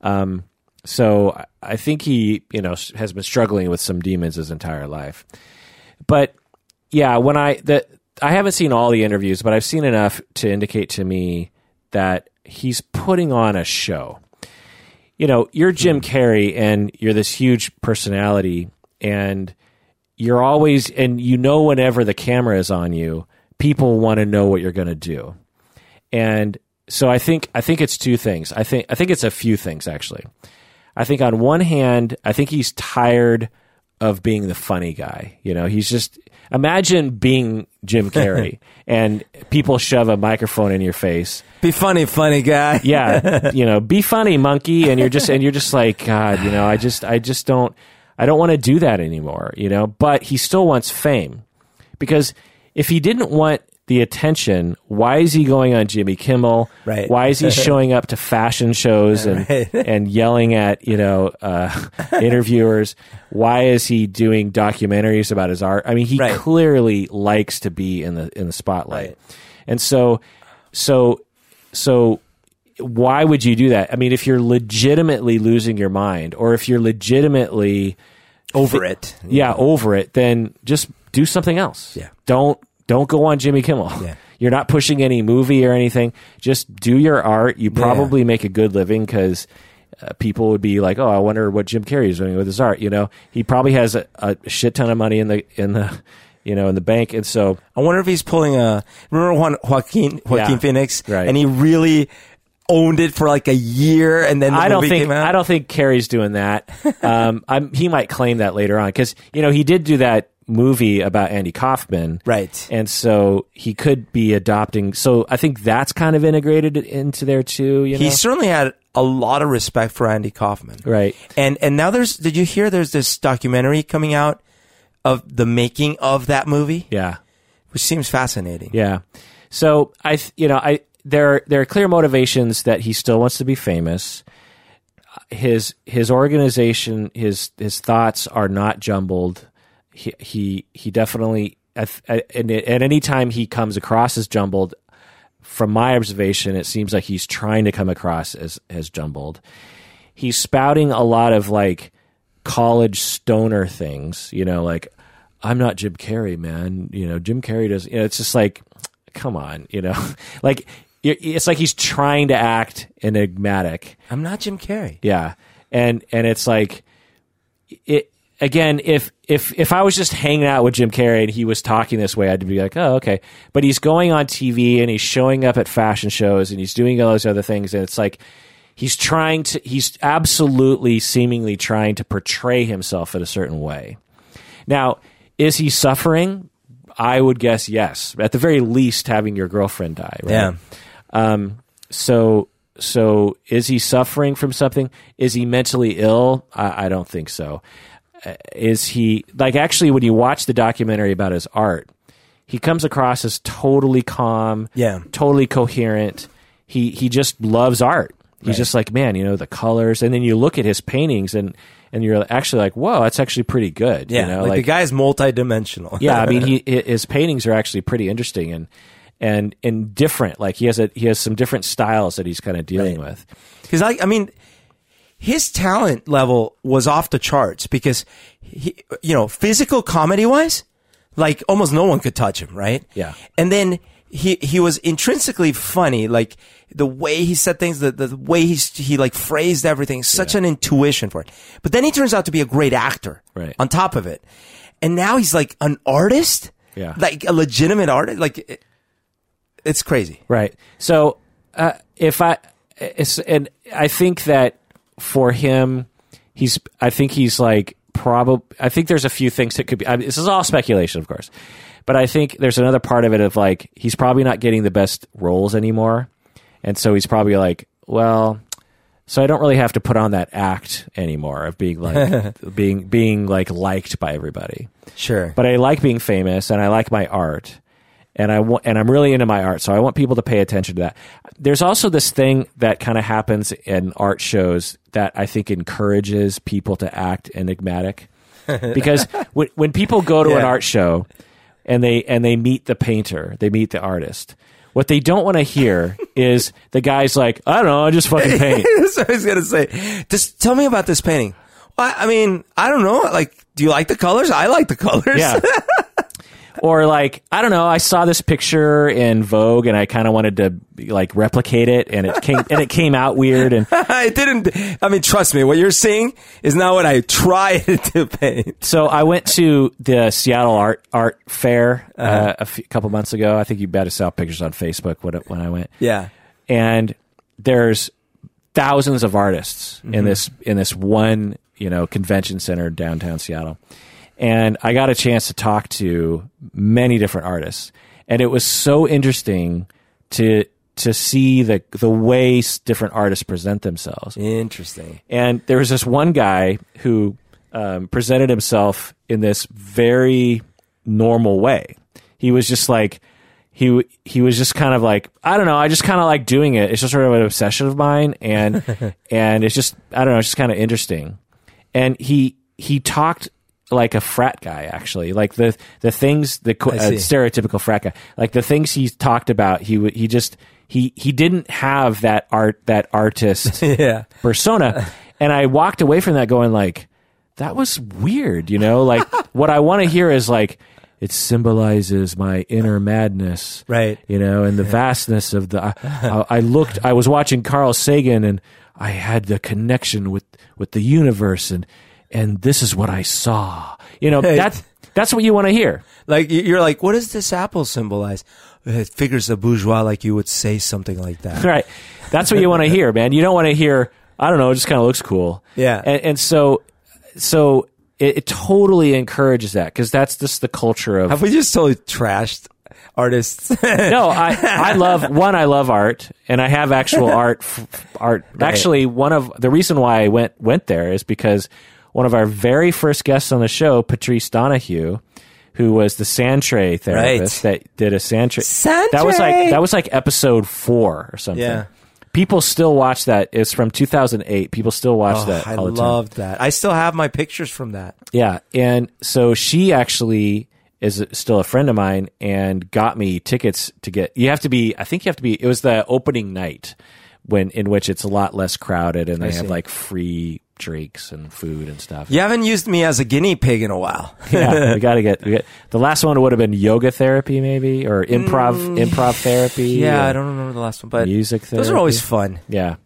Um, so I- I think he, you know, has been struggling with some demons his entire life. But yeah, when I the I haven't seen all the interviews, but I've seen enough to indicate to me that he's putting on a show. You know, you're Jim hmm. Carrey and you're this huge personality and you're always and you know whenever the camera is on you, people want to know what you're going to do. And so I think I think it's two things. I think I think it's a few things actually. I think on one hand, I think he's tired of being the funny guy. You know, he's just imagine being Jim Carrey and people shove a microphone in your face. Be funny, funny guy. Yeah, you know, be funny, monkey, and you're just and you're just like God. You know, I just I just don't I don't want to do that anymore. You know, but he still wants fame because if he didn't want the attention. Why is he going on Jimmy Kimmel? Right. Why is he showing up to fashion shows and Right. and yelling at you know uh, interviewers? Why is he doing documentaries about his art? I mean, he Right. clearly likes to be in the in the spotlight, Right. and so so so. Why would you do that? I mean, if you're legitimately losing your mind, or if you're legitimately Over it. yeah, over it, then just do something else. Yeah. Don't don't go on Jimmy Kimmel. Yeah. You're not pushing any movie or anything. Just do your art. You probably make a good living because uh, people would be like, "Oh, I wonder what Jim Carrey is doing with his art." You know, he probably has a, a shit ton of money in the in the you know in the bank, and so I wonder if he's pulling a. Remember Juan, Joaquin Joaquin Yeah. Phoenix, Right. And he really owned it for like a year, and then the I don't think came out. I don't think Carrey's doing that. Um, I'm, he might claim that later on because you know he did do that movie about Andy Kaufman, Right. And so he could be adopting. So I think that's kind of integrated into there too. You know, He certainly had a lot of respect for Andy Kaufman, right? And and now there's. Did you hear? There's this documentary coming out of the making of that movie, Yeah, which seems fascinating. yeah. So I, you know, I there there are clear motivations that he still wants to be famous. His his organization, his his thoughts are not jumbled. He he he definitely at, at, at any time he comes across as jumbled, from my observation, it seems like he's trying to come across as as jumbled. He's spouting a lot of like college stoner things, you know, like I'm not Jim Carrey, man. You know, Jim Carrey does. You know, it's just like, come on, you know, like it's like he's trying to act enigmatic. I'm not Jim Carrey. Yeah, and and it's like it again. If if if I was just hanging out with Jim Carrey and he was talking this way, I'd be like, oh, okay. But he's going on TV and he's showing up at fashion shows and he's doing all those other things, and it's like he's trying to. He's absolutely, seemingly trying to portray himself in a certain way. Now, is he suffering? I would guess yes. At the very least, having your girlfriend die. Right? Yeah. Um, so so is he suffering from something? Is he mentally ill? I, I don't think so. Is he like actually when you watch the documentary about his art, he comes across as totally calm, Yeah. totally coherent. He he just loves art. He's just like, man, you know, the colors, and then you look at his paintings, and and you're actually like, whoa, that's actually pretty good. Yeah, you know, like, the guy's multidimensional. yeah, I mean, he his paintings are actually pretty interesting and and and different. Like he has a he has some different styles that he's kind of dealing with. Because I, I mean, his talent level was off the charts because, he, you know, physical comedy wise, like almost no one could touch him, right? Yeah. And then he he was intrinsically funny, like the way he said things, the the way he he like phrased everything, such an intuition for it. But then he turns out to be a great actor, Right. On top of it, and now he's like an artist, Yeah. like a legitimate artist, like. It, it's crazy. Right. So uh, if I it's and I think that for him, he's I think he's like probably I think there's a few things that could be. I mean, this is all speculation, of course, but I think there's another part of it of like he's probably not getting the best roles anymore, and so he's probably like, well. So I don't really have to put on that act anymore of being like being being like liked by everybody Sure. but I like being famous and I like my art. And I want, and I'm really into my art, so I want people to pay attention to that. There's also this thing that kind of happens in art shows that I think encourages people to act enigmatic, because when when people go to an art show and they and they meet the painter, they meet the artist. What they don't want to hear is the guy's like, I don't know, I just fucking paint. That's what I was gonna say. Just tell me about this painting. Well, I mean, I don't know. Like, do you like the colors? I like the colors. Yeah. Or like I don't know. I saw this picture in Vogue, and I kind of wanted to like replicate it, and it came and it came out weird. And I didn't. I mean, trust me. What you're seeing is not what I tried to paint. so I went to the Seattle Art Art Fair uh, a few, couple months ago. I think you better sell pictures on Facebook when when I went. Yeah. and there's thousands of artists in this in this one you know convention center downtown Seattle, and I got a chance to talk to many different artists, and it was so interesting to to see the the way different artists present themselves. Interesting. And there was this one guy who um, presented himself in this very normal way. He was just like he he was just kind of like I don't know. I just kind of like doing it. It's just sort of an obsession of mine, and and it's just I don't know. It's just kind of interesting. And he he talked like a frat guy actually like the the things the uh, stereotypical frat guy like the things he talked about he he just he he didn't have that art that artist Yeah. persona. And I walked away from that going like, that was weird, you know? Like what I want to hear is like, it symbolizes my inner madness. Right. You know, and the vastness of the, I, I looked, I was watching Carl Sagan and I had the connection with, with the universe and, and this is what I saw. You know, Right. that, that's what you want to hear. Like you- you're like, what does this apple symbolize? It figures the bourgeois like you would say something like that. right. That's what you want to hear, man. You don't want to hear, I don't know, it just kind of looks cool. Yeah. And, and so, so it, it totally encourages that because that's just the culture of. Have we just totally trashed artists? no, I, I love one. I love art, and I have actual art. f- Art. Actually, one of the reason why I went went there is because one of our very first guests on the show, Patrice Donahue, who was the sand tray therapist that did a sand tray. That was like that was like episode four or something. Yeah. People still watch that. It's from 2008. People still watch Oh, that. I the time. loved that. I still have my pictures from that. Yeah, and so she actually is still a friend of mine and got me tickets to get. You have to be. I think you have to be. It was the opening night when in which it's a lot less crowded and they have like free drinks and food and stuff. You haven't used me as a guinea pig in a while. yeah, we got to get, get. The last one would have been yoga therapy, maybe, or improv improv therapy. Mm. Yeah, I don't remember the last one, but music therapy. those are always fun. Yeah.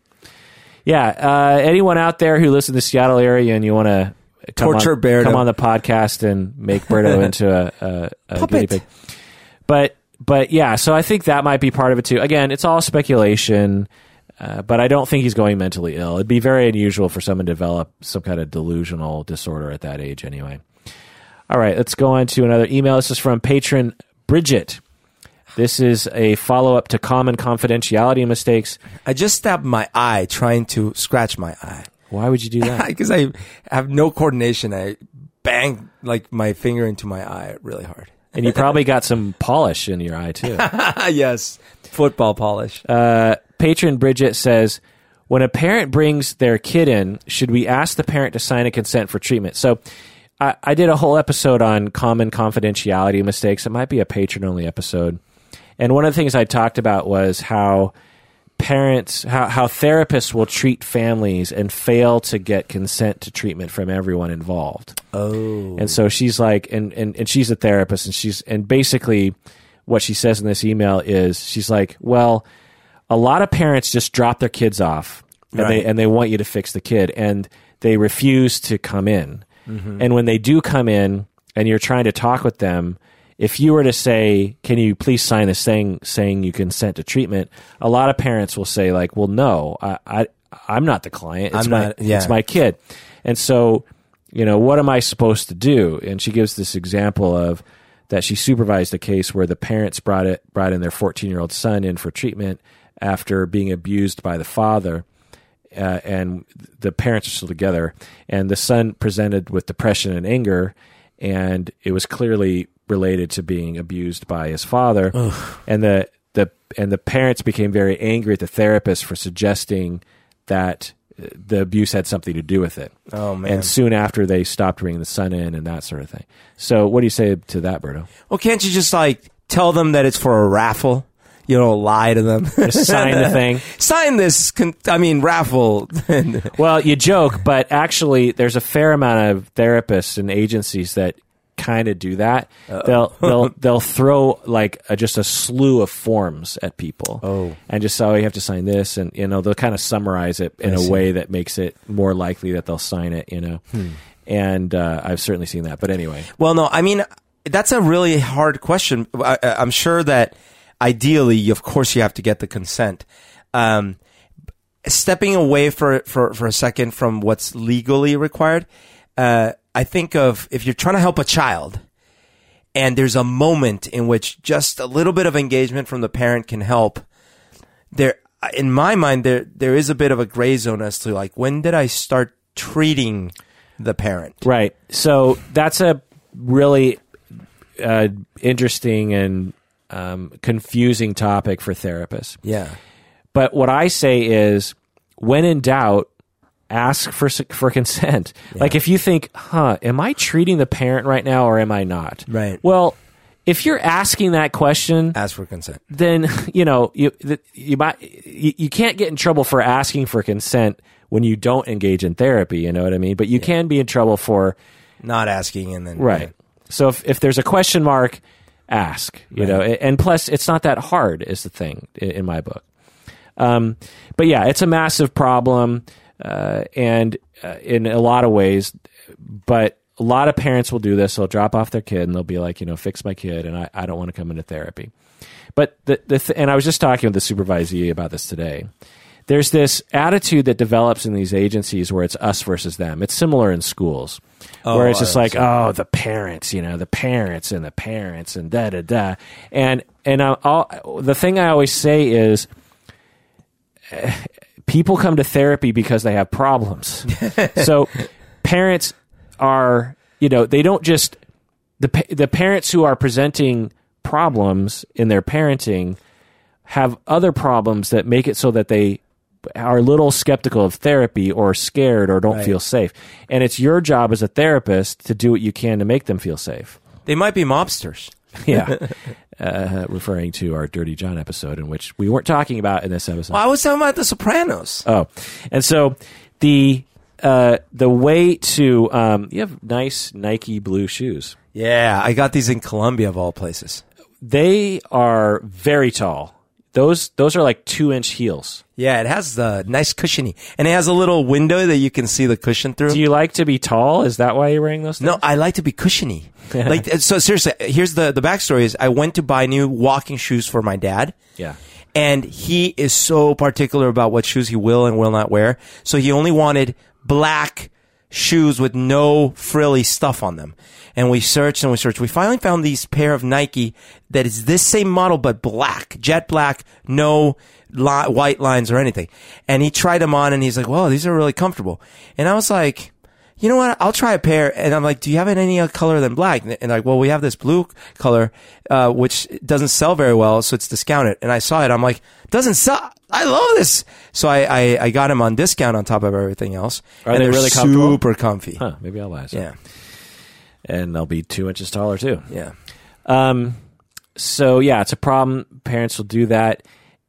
Yeah. Uh, anyone out there who lives in the Seattle area and you want to Torture on, Berto. come on the podcast and make Berto into a, a, a Puppet. guinea pig. But but yeah, so I think that might be part of it too. Again, it's all speculation, uh, but I don't think he's going mentally ill. It'd be very unusual for someone to develop some kind of delusional disorder at that age, anyway. All right, let's go on to another email. This is from patron Bridget. This is a follow up to common confidentiality mistakes. I just stabbed my eye trying to scratch my eye Why would you do that? because I have no coordination. I bang like my finger into my eye really hard. and you probably got some polish in your eye too. yes, football polish. Uh, patron Bridget says, when a parent brings their kid in, should we ask the parent to sign a consent for treatment? So, I, I did a whole episode on common confidentiality mistakes. It might be a patron only episode. And one of the things I talked about was how parents, how, how therapists will treat families and fail to get consent to treatment from everyone involved. oh, And so she's like, and, and, and she's a therapist, and she's, and basically what she says in this email is, she's like, well, a lot of parents just drop their kids off and they, and they want you to fix the kid and they refuse to come in. Mm-hmm. And when they do come in and you're trying to talk with them, if you were to say, "Can you please sign this thing saying you consent to treatment?" a lot of parents will say, "Like, well, no, I, I I'm not the client. It's I'm my not- yeah. it's my kid." And so, you know, what am I supposed to do? And she gives this example of that she supervised a case where the parents brought it brought in their 14 year old son in for treatment after being abused by the father. Uh, and the parents are still together, and the son presented with depression and anger, and it was clearly related to being abused by his father. And the the and the parents became very angry at the therapist for suggesting that uh, the abuse had something to do with it. Oh, man. And soon after, they stopped bringing the son in and that sort of thing. So, what do you say to that, Berto? well, can't you just like tell them that it's for a raffle? You know, lie to them. Just sign the thing. Sign this. Con- I mean, raffle. Well, you joke, but actually, there's a fair amount of therapists and agencies that kind of do that. They'll they'll they'll throw like a, just a slew of forms at people. Oh. and just oh, you have to sign this, and you know they'll kind of summarize it in I a see. Hmm. way that makes it more likely that they'll sign it. You know, and uh, I've certainly seen that. But anyway, Well, no, I mean that's a really hard question. I- I'm sure that ideally, of course, you have to get the consent. Um, stepping away for for for a second from what's legally required, uh, I think of if you're trying to help a child, and there's a moment in which just a little bit of engagement from the parent can help. There, in my mind, there there is a bit of a gray zone as to like when did I start treating the parent? Right. So that's a really uh, interesting and um, confusing topic for therapists. Yeah. But what I say is, when in doubt, ask for for consent. Like if you think, "Huh, am I treating the parent right now, or am I not?" Right. Well, if you're asking that question, Ask for consent. then you know you you might you, you can't get in trouble for asking for consent when you don't engage in therapy. You know what I mean? But you can be in trouble for Not asking and then Right. So if, if there's a question mark, ask. You know, and plus it's not that hard is the thing in, in my book. Um, but yeah, it's a massive problem, uh, and uh, in a lot of ways. But a lot of parents will do this. They'll drop off their kid and they'll be like, you know, fix my kid, and I, I don't want to come into therapy. But the the th- and I was just talking with the supervisee about this today. There's this attitude that develops in these agencies where it's us versus them. It's similar in schools, where it's just like, oh, the parents, you know, the parents and the parents and da da da. And and I, I'll, the thing I always say is, eh, people come to therapy because they have problems. so parents are, you know, they don't just the the parents who are presenting problems in their parenting have other problems that make it so that they are a little skeptical of therapy or scared or don't Right. feel safe. And it's your job as a therapist to do what you can to make them feel safe. They might be mobsters. Yeah. uh, referring to our Dirty John episode, in which we weren't talking about in this episode. Well, I was talking about The Sopranos. Oh, and so the uh, the way to um, you have nice Nike blue shoes. Yeah, I got these in Colombia of all places. They are very tall. Those those are like two inch heels. Yeah, it has the nice cushiony, and it has a little window that you can see the cushion through. Do you like to be tall? Is that why you're wearing those? Things? no, I like to be cushiony. like so, seriously. Here's the the backstory: is I went to buy new walking shoes for my dad. Yeah. and he is so particular about what shoes he will and will not wear. So he only wanted black shoes with no frilly stuff on them. And we searched and we searched. We finally found these pair of Nike that is this same model but black, jet black, no li- white lines or anything. And he tried them on and he's like, "Well, these are really comfortable." And I was like, you know what? I'll try a pair. And I'm like, do you have any other color than black? And like, well, we have this blue color, uh, which doesn't sell very well. So it's discounted. And I saw it. I'm like, doesn't sell. I love this. So I, I, I got them on discount on top of everything else. Are and they they're really comfortable? super comfy. Huh. Maybe I'll buy some. Yeah. And they'll be two inches taller too. Yeah. Um, so yeah, it's a problem. Parents will do that,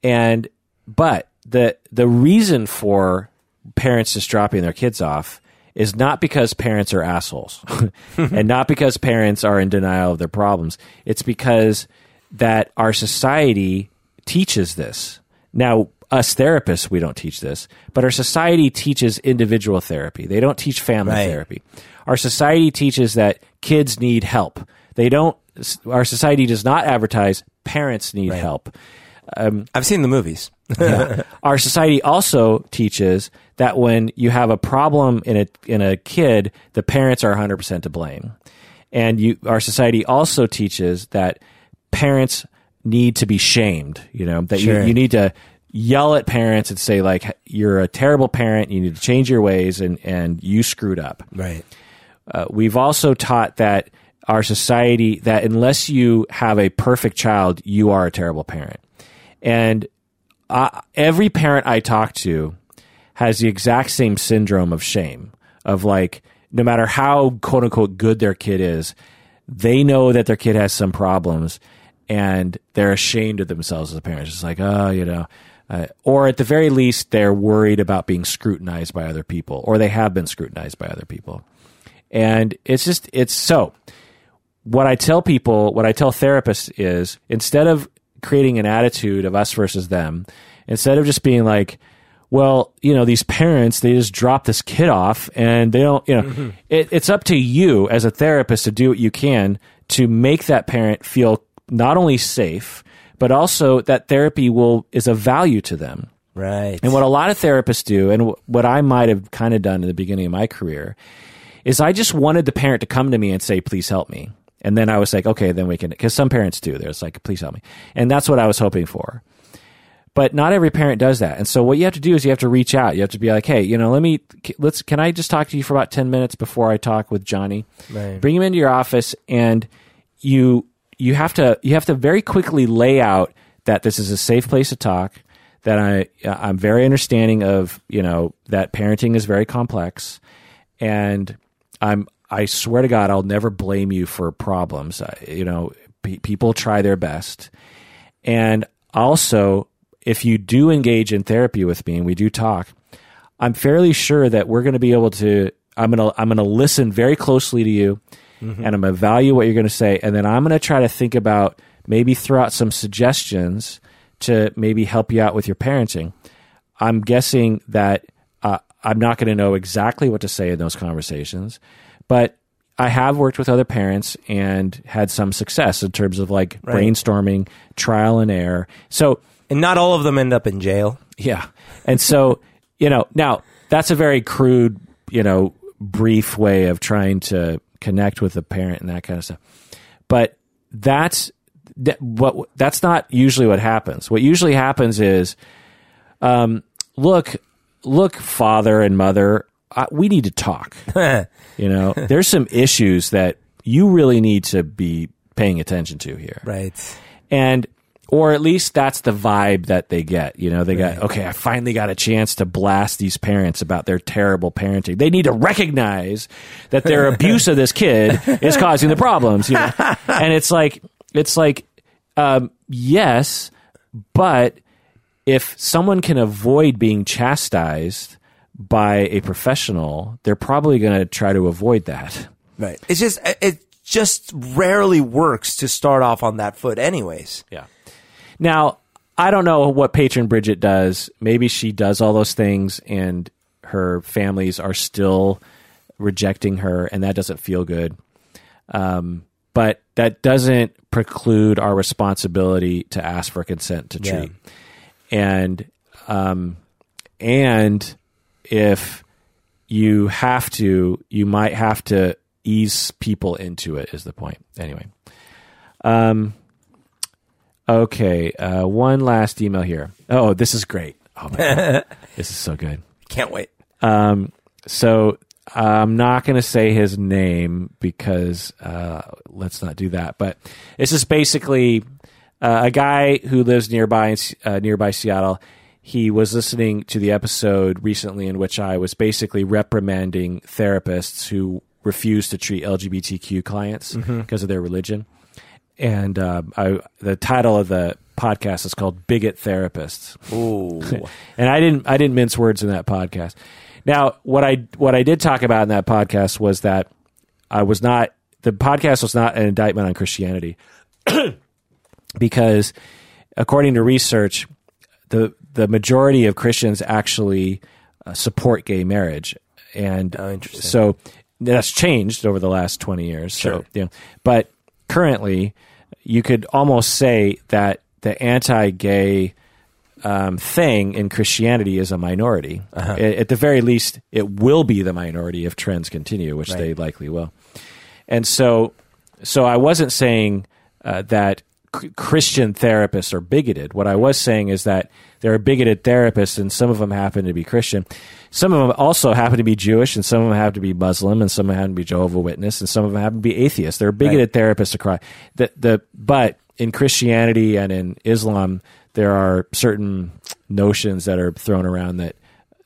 and but the the reason for parents just dropping their kids off is not because parents are assholes, and not because parents are in denial of their problems. It's because that our society teaches this. Now, us therapists, we don't teach this, but our society teaches individual therapy. They don't teach family Right. therapy. Our society teaches that kids need help. They don't. Our society does not advertise parents need help. Um, I've seen the movies. Yeah. Our society also teaches that when you have a problem in a in a kid, the parents are 100% to blame. And you our society also teaches that parents need to be shamed, you know, that Sure. you, you need to yell at parents and say like you're a terrible parent, you need to change your ways and and you screwed up. Right. Uh, we've also taught that our society that unless you have a perfect child, you are a terrible parent. And uh, every parent I talk to has the exact same syndrome of shame of like, no matter how quote unquote good their kid is, they know that their kid has some problems and they're ashamed of themselves as a parent. It's like, oh, you know, uh, or at the very least, they're worried about being scrutinized by other people, or they have been scrutinized by other people. And it's just, it's so what I tell people, what I tell therapists is instead of creating an attitude of us versus them, instead of just being like, well, you know, these parents, they just drop this kid off and they don't, you know, mm-hmm. it, it's up to you as a therapist to do what you can to make that parent feel not only safe, but also that therapy will is of value to them. Right. And what a lot of therapists do, and w- what I might have kind of done in the beginning of my career, is I just wanted the parent to come to me and say, please help me. And then I was like, okay, then we can, because some parents do. There's like, please help me. And that's what I was hoping for. But not every parent does that. And so what you have to do is you have to reach out. You have to be like, hey, you know, let me, let's, can I just talk to you for about 10 minutes before I talk with Johnny? Right. Bring him into your office and you, you have to, you have to very quickly lay out that this is a safe place to talk, that I, uh, I'm very understanding of, you know, that parenting is very complex and I'm, I swear to God, I'll never blame you for problems. you know, people try their best. And also, if you do engage in therapy with me and we do talk, I'm fairly sure that we're going to be able to. I'm gonna I'm gonna listen very closely to you, mm-hmm. and I'm gonna value what you're going to say, and then I'm going to try to think about maybe throw out some suggestions to maybe help you out with your parenting. I'm guessing that uh, I'm not going to know exactly what to say in those conversations, but I have worked with other parents and had some success in terms of like right. brainstorming, trial and error. So and not all of them end up in jail. Yeah. And so, you know, now that's a very crude, you know, brief way of trying to connect with the parent and that kind of stuff. But that's that, what that's not usually what happens. What usually happens is um, look, look, father and mother, uh, we need to talk. you know, there's some issues that you really need to be paying attention to here. Right. And or at least that's the vibe that they get. You know, they right. got, okay, I finally got a chance to blast these parents about their terrible parenting. They need to recognize that their abuse of this kid is causing the problems, you know? And it's like, it's like, um, yes, but if someone can avoid being chastised by a professional, they're probably going to try to avoid that. Right. It's just, it just rarely works to start off on that foot, anyways. Yeah. Now, I don't know what patron Bridget does. Maybe she does all those things and her families are still rejecting her, and that doesn't feel good. Um, but that doesn't preclude our responsibility to ask for consent to treat. Yeah. And um, and if you have to, you might have to ease people into it. Is the point anyway? Um, Okay, uh, one last email here. Oh, this is great. Oh my god, this is so good. Can't wait. Um, so I'm not going to say his name because uh, let's not do that. But this is basically uh, a guy who lives nearby uh, nearby Seattle. He was listening to the episode recently in which I was basically reprimanding therapists who refuse to treat LGBTQ clients because mm-hmm. of their religion and uh, I, the title of the podcast is called "Bigot Therapists." Ooh, and I didn't I didn't mince words in that podcast. Now, what I what I did talk about in that podcast was that I was not the podcast was not an indictment on Christianity because, according to research, the the majority of Christians actually uh, support gay marriage, and oh, so that's changed over the last twenty years. Sure, so, you know, but currently you could almost say that the anti-gay um, thing in Christianity is a minority. Uh-huh. At, the very least, it will be the minority if trends continue, which right. they likely will. And so, so I wasn't saying uh, that Christian therapists are bigoted. What I was saying is that there are bigoted therapists, and some of them happen to be Christian. Some of them also happen to be Jewish, and some of them happen to be Muslim, and some of them happen to be Jehovah Witness, and some of them happen to be atheists. There are bigoted right. therapists across the the. But in Christianity and in Islam, there are certain notions that are thrown around that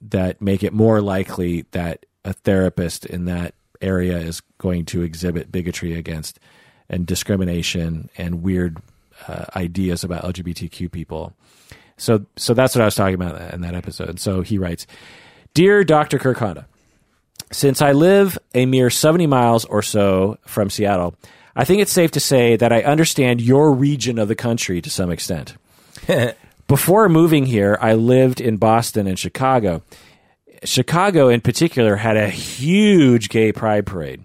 that make it more likely that a therapist in that area is going to exhibit bigotry against and discrimination and weird uh, ideas about LGBTQ people. So, so that's what I was talking about in that episode. So he writes, Dear Dr. Kirk Honda, since I live a mere 70 miles or so from Seattle, I think it's safe to say that I understand your region of the country to some extent. Before moving here, I lived in Boston and Chicago. Chicago, in particular, had a huge gay pride parade.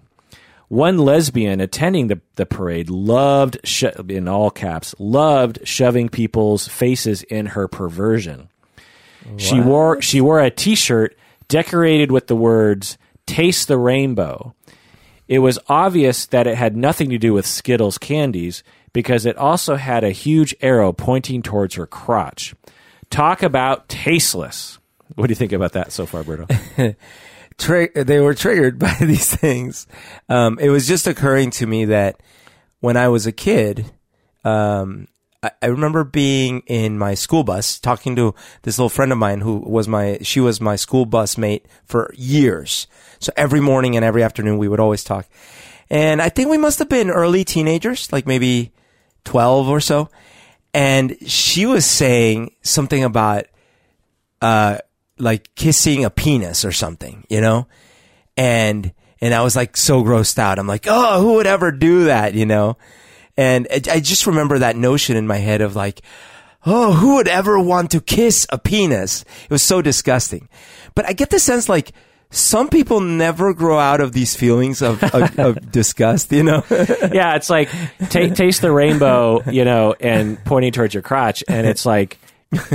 One lesbian attending the, the parade loved, sho- in all caps, loved shoving people's faces in her perversion. She wore she wore a T-shirt decorated with the words "Taste the Rainbow." It was obvious that it had nothing to do with Skittles candies because it also had a huge arrow pointing towards her crotch. Talk about tasteless. What do you think about that so far, Berto? Tri- they were triggered by these things. Um, it was just occurring to me that when I was a kid, um, I, I remember being in my school bus talking to this little friend of mine who was my, she was my school bus mate for years. So every morning and every afternoon we would always talk. And I think we must have been early teenagers, like maybe 12 or so. And she was saying something about, uh, like kissing a penis or something, you know? And, and I was like so grossed out. I'm like, oh, who would ever do that, you know? And I just remember that notion in my head of like, oh, who would ever want to kiss a penis? It was so disgusting. But I get the sense like some people never grow out of these feelings of, of, of disgust, you know? yeah, it's like ta taste the rainbow, you know, and pointing towards your crotch, and it's like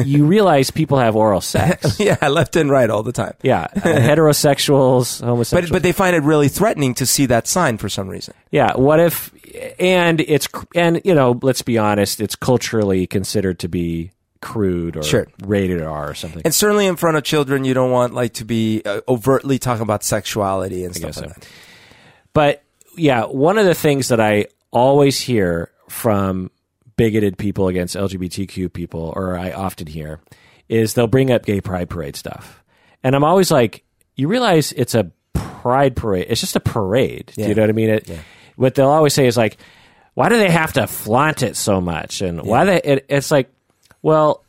you realize people have oral sex. yeah, left and right all the time. Yeah, uh, heterosexuals, homosexuals. But but they find it really threatening to see that sign for some reason. Yeah. What if, and it's, and, you know, let's be honest, it's culturally considered to be crude or Sure. rated R or something. And certainly in front of children, you don't want like to be uh, overtly talking about sexuality and stuff like so. that. But yeah, one of the things that I always hear from bigoted people against LGBTQ people, or I often hear, is they'll bring up gay pride parade stuff. And I'm always like, you realize it's a pride parade. It's just a parade. Do you know what I mean? It, What they'll always say is like, why do they have to flaunt it so much? And why they, it, it's like, well,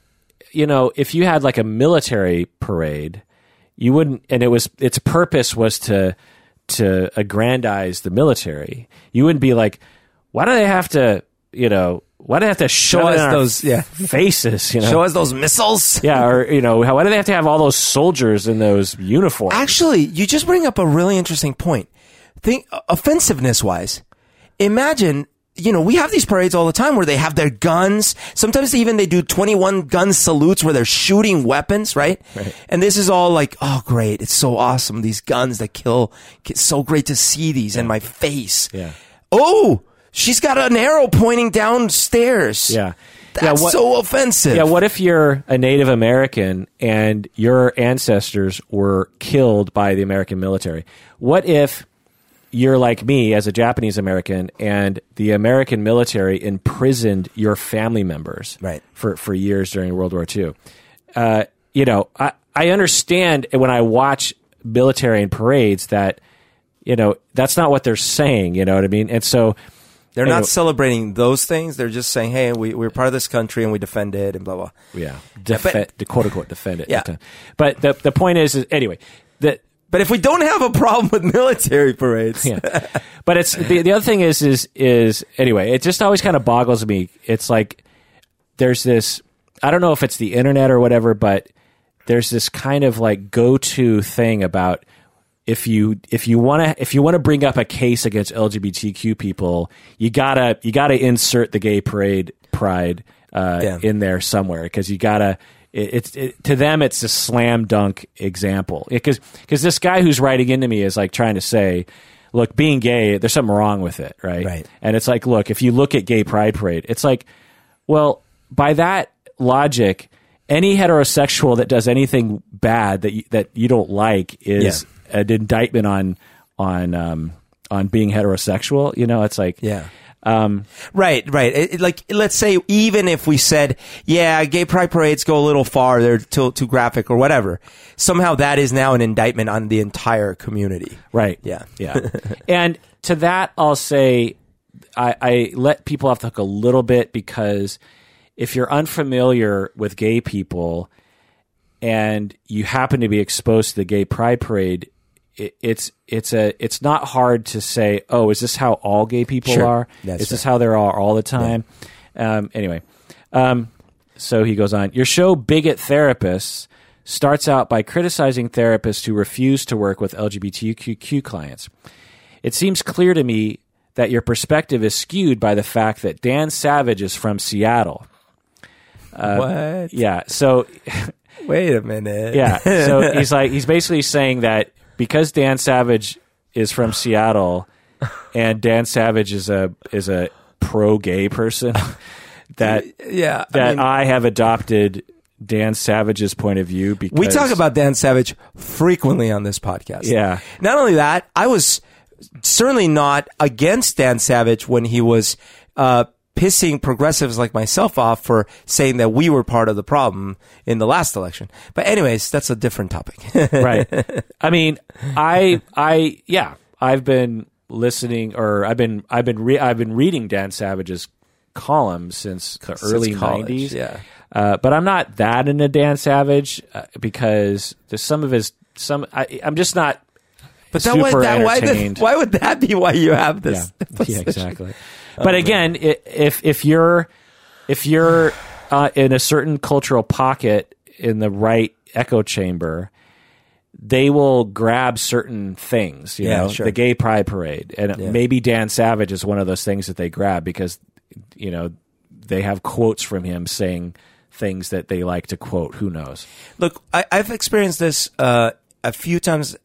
you know, if you had like a military parade, you wouldn't, and it was, its purpose was to, to aggrandize the military. You wouldn't be like, why do they have to, you know, why do they have to show us those- yeah. faces? You know, Show us those missiles. yeah, or you know, how, why do they have to have all those soldiers in those uniforms? Actually, you just bring up a really interesting point. Think uh, offensiveness wise. Imagine, you know, we have these parades all the time where they have their guns. Sometimes even they do 21 gun salutes where they're shooting weapons, right? Right. And this is all like, oh great, it's so awesome. These guns that kill. It's so great to see these in my face. Yeah. Oh, she's got an arrow pointing downstairs. Yeah. That's yeah, what, so offensive. yeah, what if you're a Native American and your ancestors were killed by the American military? What if you're like me as a Japanese American and the American military imprisoned your family members Right. for, for years during World War II? Uh, you know, I, I understand when I watch military and parades that, you know, that's not what they're saying, you know what I mean? And so, They're Anyway. not celebrating those things. They're just saying, hey, we, we're part of this country and we defend it and blah, blah. yeah, defe- the quote unquote defend it. Yeah. But uh, the, the point is, is anyway, that But if we don't have a problem with military parades, yeah. But it's the the other thing is is is anyway, it just always kind of boggles me. It's like there's this I don't know if it's the internet or whatever, but there's this kind of like go to thing about if you if you want to if you want to bring up a case against LGBTQ people, you gotta you gotta insert the gay parade pride uh, Yeah. in there somewhere because you gotta. It, it's it, to them, it's a slam dunk example because because this guy who's writing into me is like trying to say, look, being gay, there's something wrong with it, right? Right. And it's like, look, if you look at gay pride parade, it's like, well, by that logic, any heterosexual that does anything bad that you, that you don't like is an indictment on on um, on being heterosexual. You know, it's like, yeah. um, Right, right. It, it- like, let's say even if we said, yeah, gay pride parades go a little far, they're too, too graphic or whatever, somehow that is now an indictment on the entire community. right? Yeah. yeah. and to that, I'll say, I, I let people off the hook a little bit because if you're unfamiliar with gay people and you happen to be exposed to the gay pride parade, it, it's it's a it's not hard to say. Oh, is this how all gay people Sure. are? That's is this how they are all the time? Um, anyway, um, so he goes on. Your show, Bigot Therapists, starts out by criticizing therapists who refuse to work with LGBTQ clients. It seems clear to me that your perspective is skewed by the fact that Dan Savage is from Seattle. what? Yeah, so Wait a minute. yeah, so he's like he's basically saying that because Dan Savage is from Seattle and Dan Savage is a is a pro gay person that yeah. I that mean, I have adopted Dan Savage's point of view because we talk about Dan Savage frequently on this podcast. Yeah. Not only that, I was certainly not against Dan Savage when he was uh, pissing progressives like myself off for saying that we were part of the problem in the last election. But anyways, that's a different topic. right. I mean, I I yeah, I've been listening or I've been I've been re- I've been reading Dan Savage's columns since the early college, 90s. yeah. Uh, but I'm not that into Dan Savage uh, because there's some of his some I, I'm just not But that, super would, that why, why would that be why you have yeah, this? yeah exactly. But again, i if if you're if you're uh, in a certain cultural pocket in the right echo chamber, they will grab certain things. You Yeah, know, sure. the gay pride parade, and Yeah. maybe Dan Savage is one of those things that they grab because you know they have quotes from him saying things that they like to quote. Who knows? Look, I, I've experienced this uh, a few times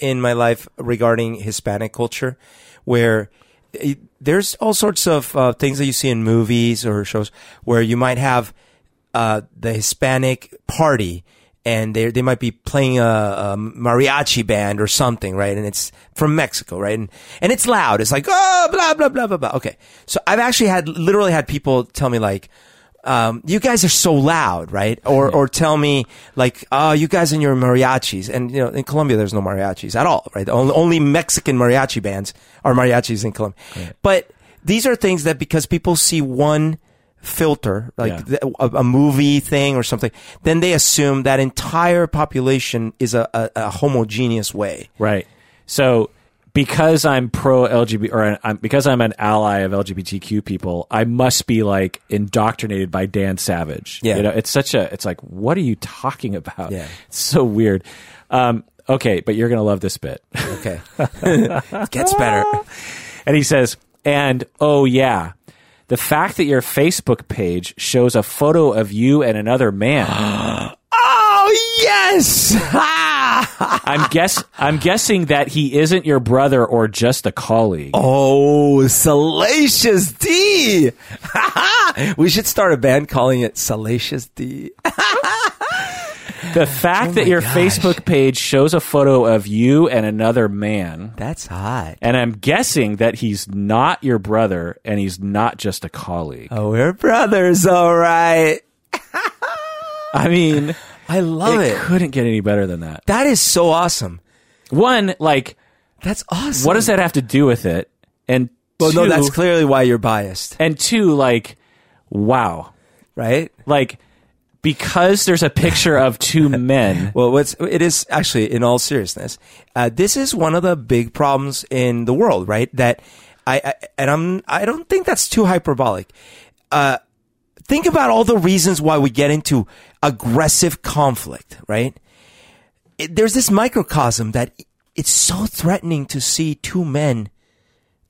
in my life regarding Hispanic culture, where it, there's all sorts of uh, things that you see in movies or shows where you might have uh, the Hispanic party. And they they might be playing a, a mariachi band or something, right? And it's from Mexico, right? And and it's loud. It's like oh blah blah blah blah blah. Okay, so I've actually had literally had people tell me like, um, you guys are so loud, right? Or or tell me like, oh, you guys and your mariachis, and you know, in Colombia there's no mariachis at all, right? Only, only Mexican mariachi bands are mariachis in Colombia. But these are things that because people see one filter, like Yeah. a, a movie thing or something, then they assume that entire population is a, a, a homogeneous way. Right. So because I'm pro LGBT or I'm, because I'm an ally of LGBTQ people, I must be like indoctrinated by Dan Savage. Yeah. You know, it's such a it's like what are you talking about? Yeah. It's so weird. Um, okay, but you're going to love this bit. Okay, it gets better. and he says, "And oh yeah, the fact that your Facebook page shows a photo of you and another man." Oh yes! I'm guess I'm guessing that he isn't your brother or just a colleague. Oh, Salacious D. we should start a band calling it Salacious D. The fact oh that Oh my your gosh. Facebook page shows a photo of you and another man, That's hot. and I'm guessing that he's not your brother and he's not just a colleague. Oh, we're brothers, all right. I mean, I love it it. couldn't get any better than that. That is so awesome. One, like, That's awesome. what does that have to do with it? And Well, two, no, that's clearly why you're biased, and two, like, wow, right? like because there's a picture of two men. Well, what's it is actually, in all seriousness, uh, this is one of the big problems in the world, right? That I, I and I'm I don't think that's too hyperbolic. Uh, think about all the reasons why we get into aggressive conflict, right? It, there's this microcosm that it's so threatening to see two men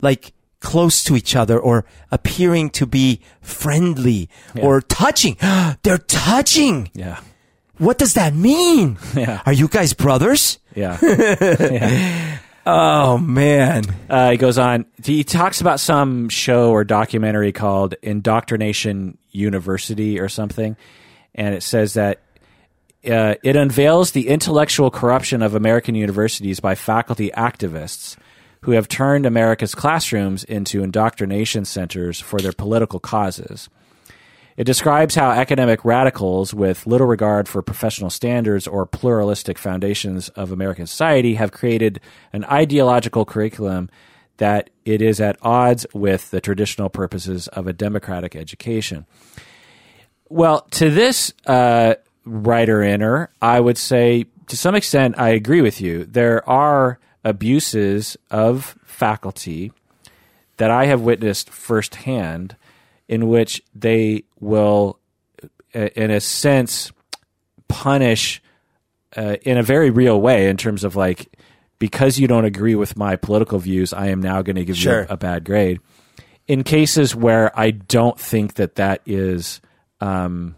like close to each other or appearing to be friendly or touching. They're touching. Yeah, What does that mean? Yeah. Are you guys brothers? yeah. yeah. Oh man. Uh, he goes on. He talks about some show or documentary called Indoctrination University or something, and it says that uh, it unveils the intellectual corruption of American universities by faculty activists who have turned America's classrooms into indoctrination centers for their political causes. It describes how academic radicals with little regard for professional standards or pluralistic foundations of American society have created an ideological curriculum that it is at odds with the traditional purposes of a democratic education. Well, to this uh, writer inner, I would say to some extent I agree with you. There are abuses of faculty that I have witnessed firsthand, in which they will, uh, in a sense, punish uh, in a very real way in terms of like because you don't agree with my political views, I am now going to give Sure. you a, a bad grade. In cases where I don't think that that is um,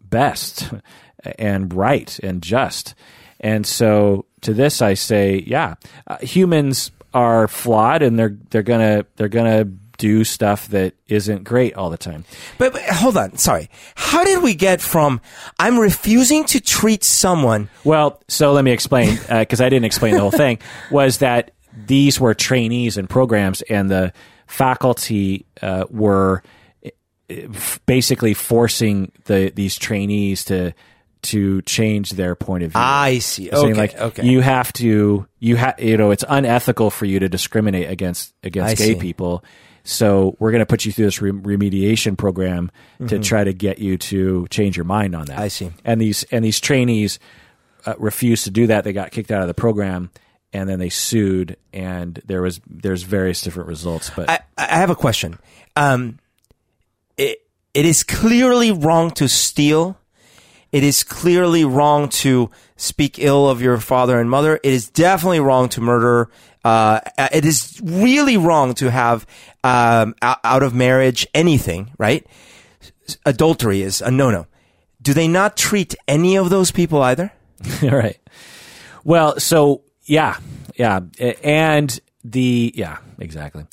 best and right and just, and so to this I say, yeah, uh, humans are flawed and they're they're gonna they're gonna do stuff that isn't great all the time. But, but hold on, sorry. How did we get from I'm refusing to treat someone? Well, so let me explain because I didn't explain the whole thing. Was that these were trainees and programs, and the faculty uh, were uh, f- basically forcing the these trainees to to change their point of view. I see. Saying Okay, like okay. you have to you have you know it's unethical for you to discriminate against against I gay see. people. So we're going to put you through this re- remediation program to try to get you to change your mind on that. Mm-hmm. I see. And these and these trainees uh, refused to do that. They got kicked out of the program, and then they sued. And there was there's various different results. But I, I have a question. Um, it, it is clearly wrong to steal. It is clearly wrong to speak ill of your father and mother. It is definitely wrong to murder. Uh, it is really wrong to have um, out, of marriage anything, right? Adultery is a no no. Do they not treat any of those people either? right. Well, so yeah, yeah, and the yeah, exactly.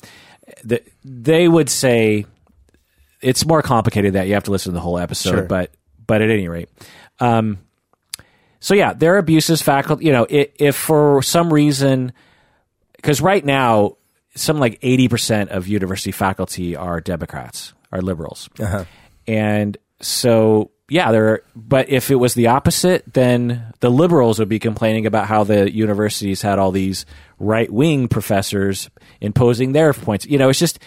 The, they would say it's more complicated that you have to listen to the whole episode, Sure. but but at any rate, um, so yeah, there are abuses faculty. You know, if, if for some reason, because right now, some like eighty percent of university faculty are Democrats, are liberals, and so yeah, there. Are, but if it was the opposite, then the liberals would be complaining about how the universities had all these right wing professors imposing their points. You know, it's just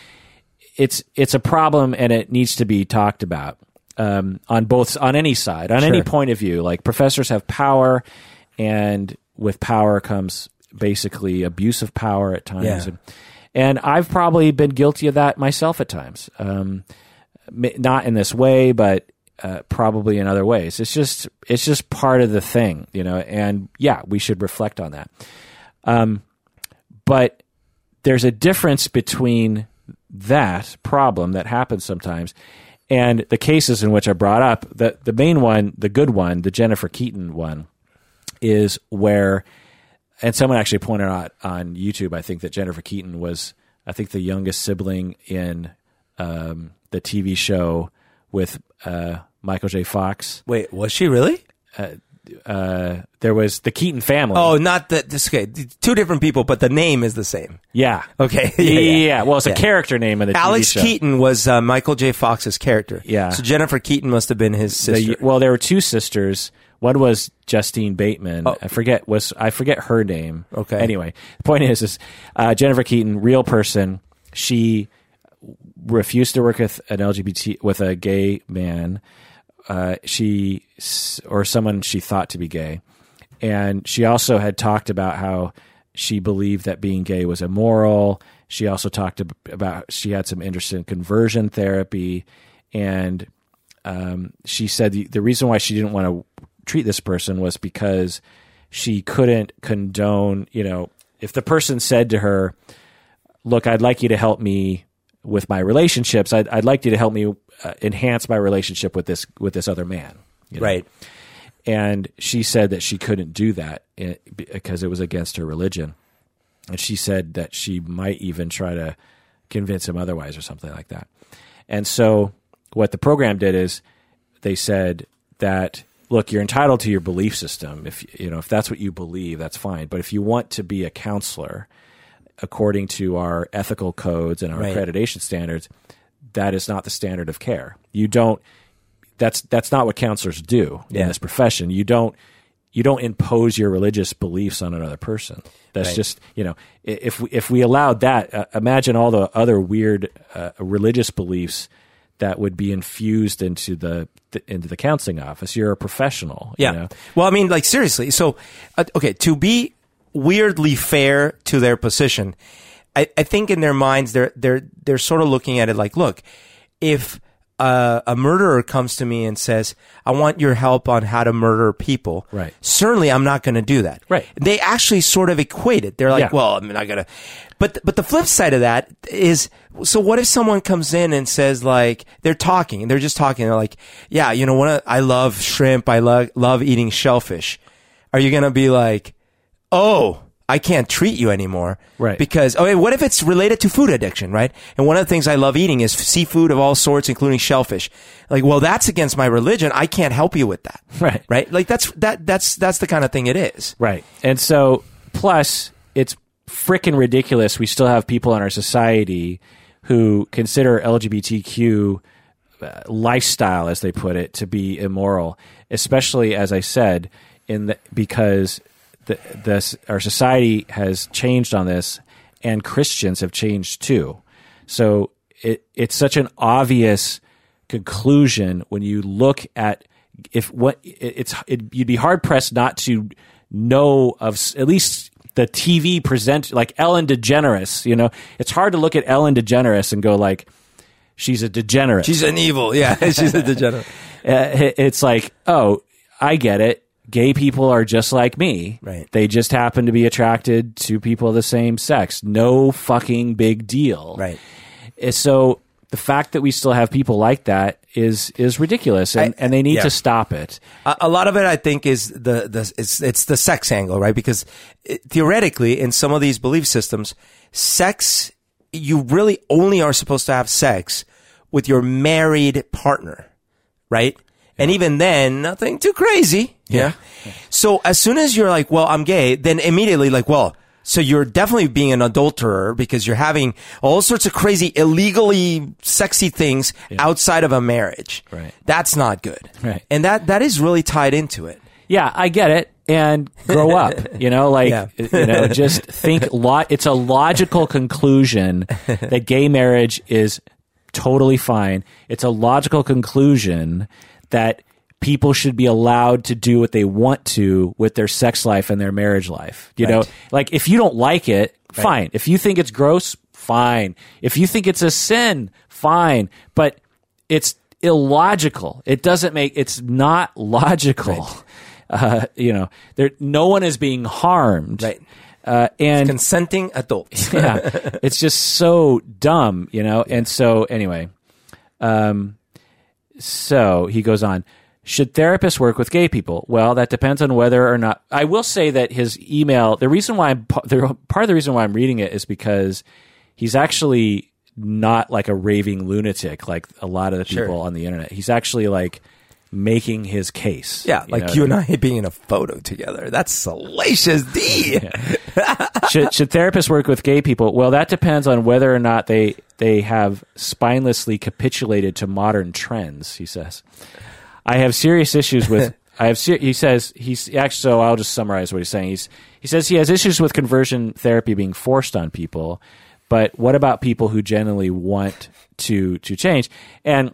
it's it's a problem and it needs to be talked about um, on both on any side on any point of view. Like professors have power, and with power comes basically abuse of power at times. Yeah. And, and I've probably been guilty of that myself at times. Um, not in this way, but uh, probably in other ways. It's just it's just part of the thing, you know. And yeah, we should reflect on that. Um, but there's a difference between that problem that happens sometimes and the cases in which I brought up. The the main one, the good one, the Jennifer Keeton one, is where and someone actually pointed out on YouTube, I think that Jennifer Keaton was, I think, the youngest sibling in um, the TV show with uh, Michael J. Fox. Wait, was she really? Uh, there was the Keaton family. Oh, not that. This okay. Two different people, but the name is the same. yeah, Okay. yeah, yeah, yeah. Well, it's a character name in the Alex TV show. Keaton was uh, Michael J. Fox's character. Yeah. So Jennifer Keaton must have been his The- sister. well, there were two sisters. One was Justine Bateman. Oh. I forget was I forget her name. Okay. Anyway, the point is, is uh, Jennifer Keeton, real person. She refused to work with an LGBT with a gay man. Uh, she or someone she thought to be gay, and she also had talked about how she believed that being gay was immoral. She also talked about she had some interest in conversion therapy, and um, she said the, the reason why she didn't want to treat this person was because she couldn't condone, you know, if the person said to her, "Look, I'd like you to help me with my relationships. I'd, I'd like you to help me uh, enhance my relationship with this with this other man." you know? right. and she said that she couldn't do that eh, because it was against her religion and she said that she might even try to convince him otherwise or something like that and so what the program did is they said that look you're entitled to your belief system if you know if that's what you believe that's fine but if you want to be a counselor according to our ethical codes and our Right. accreditation standards that is not the standard of care you don't that's that's not what counselors do Yeah. in this profession. You don't you don't impose your religious beliefs on another person. That's Right. just you know if we, if we allowed that, uh, imagine all the other weird uh, religious beliefs that would be infused into the, the into the counseling office. You're a professional. you Yeah. know? Well, I mean, like seriously. So, uh, okay, to be weirdly fair to their position. I, I think in their minds they're they're they're sort of looking at it like, look, if uh, a murderer comes to me and says, "I want your help on how to murder people," Right. Certainly, I'm not going to do that. Right. They actually sort of equate it. They're like, Yeah. "Well, I'm not going to." But but the flip side of that is, so what if someone comes in and says like they're talking and they're just talking, they're like, "Yeah, you know what? I love shrimp. I love love eating shellfish." Are you going to be like, "Oh"? I can't treat you anymore. Right. Because, oh, what if it's related to food addiction, right? And one of the things I love eating is seafood of all sorts, including shellfish. Like, well, that's against my religion. I can't help you with that. Right. Right. Like that's, that, that's, that's the kind of thing it is. Right. And so, plus, it's freaking ridiculous. We still have people in our society who consider LGBTQ uh, lifestyle, as they put it, to be immoral, especially, as I said, in the, because the, the, our society has changed on this and Christians have changed too. So it, it's such an obvious conclusion when you look at if what it, it's it, you'd be hard pressed not to know of at least the TV present like Ellen DeGeneres. You know, it's hard to look at Ellen DeGeneres and go like she's a degenerate. She's an evil. Yeah. She's a degenerate. Uh, it's like, oh, I get it. Gay people are just like me. Right. They just happen to be attracted to people of the same sex. No fucking big deal. Right. Uh, So the fact that we still have people like that is is ridiculous, and, I- and they need yeah. to stop it. A, a lot of it, I think, is the, the it's it's the sex angle, right? Because it, theoretically, in some of these belief systems, sex you really only are supposed to have sex with your married partner, right? And even then, nothing too crazy. Yeah. So as soon as you're like, well, I'm gay, then immediately like, well, so you're definitely being an adulterer because you're having all sorts of crazy, illegally sexy things outside of a marriage. Right. That's not good. Right. And that, that is really tied into it. Yeah, I get it. And grow up, you know, like Yeah. you know, just think. Lo- it's a logical conclusion that gay marriage is totally fine. It's a logical conclusion that people should be allowed to do what they want to with their sex life and their marriage life. You know, like if you don't like it, fine. If you think it's gross, fine. If you think it's a sin, fine. But it's illogical. It doesn't make. It's not logical. Uh, you know, there. No one is being harmed. Right. Uh, and Consenting adults. yeah, it's just so dumb, you know. And so anyway, um, so he goes on. Should therapists work with gay people? Well, that depends on whether or not. I will say that his email. The reason why I'm part of the reason why I'm reading it is because he's actually not like a raving lunatic like a lot of the people Sure. on the internet. He's actually like making his case. Yeah, like know? you and I being in a photo together. That's salacious D. should, should therapists work with gay people? Well, that depends on whether or not they they have spinelessly capitulated to modern trends. He says, "I have serious issues with." I have. Ser- he says he's actually. So I'll just summarize what he's saying. He's he says he has issues with conversion therapy being forced on people, but what about people who genuinely want to to change? And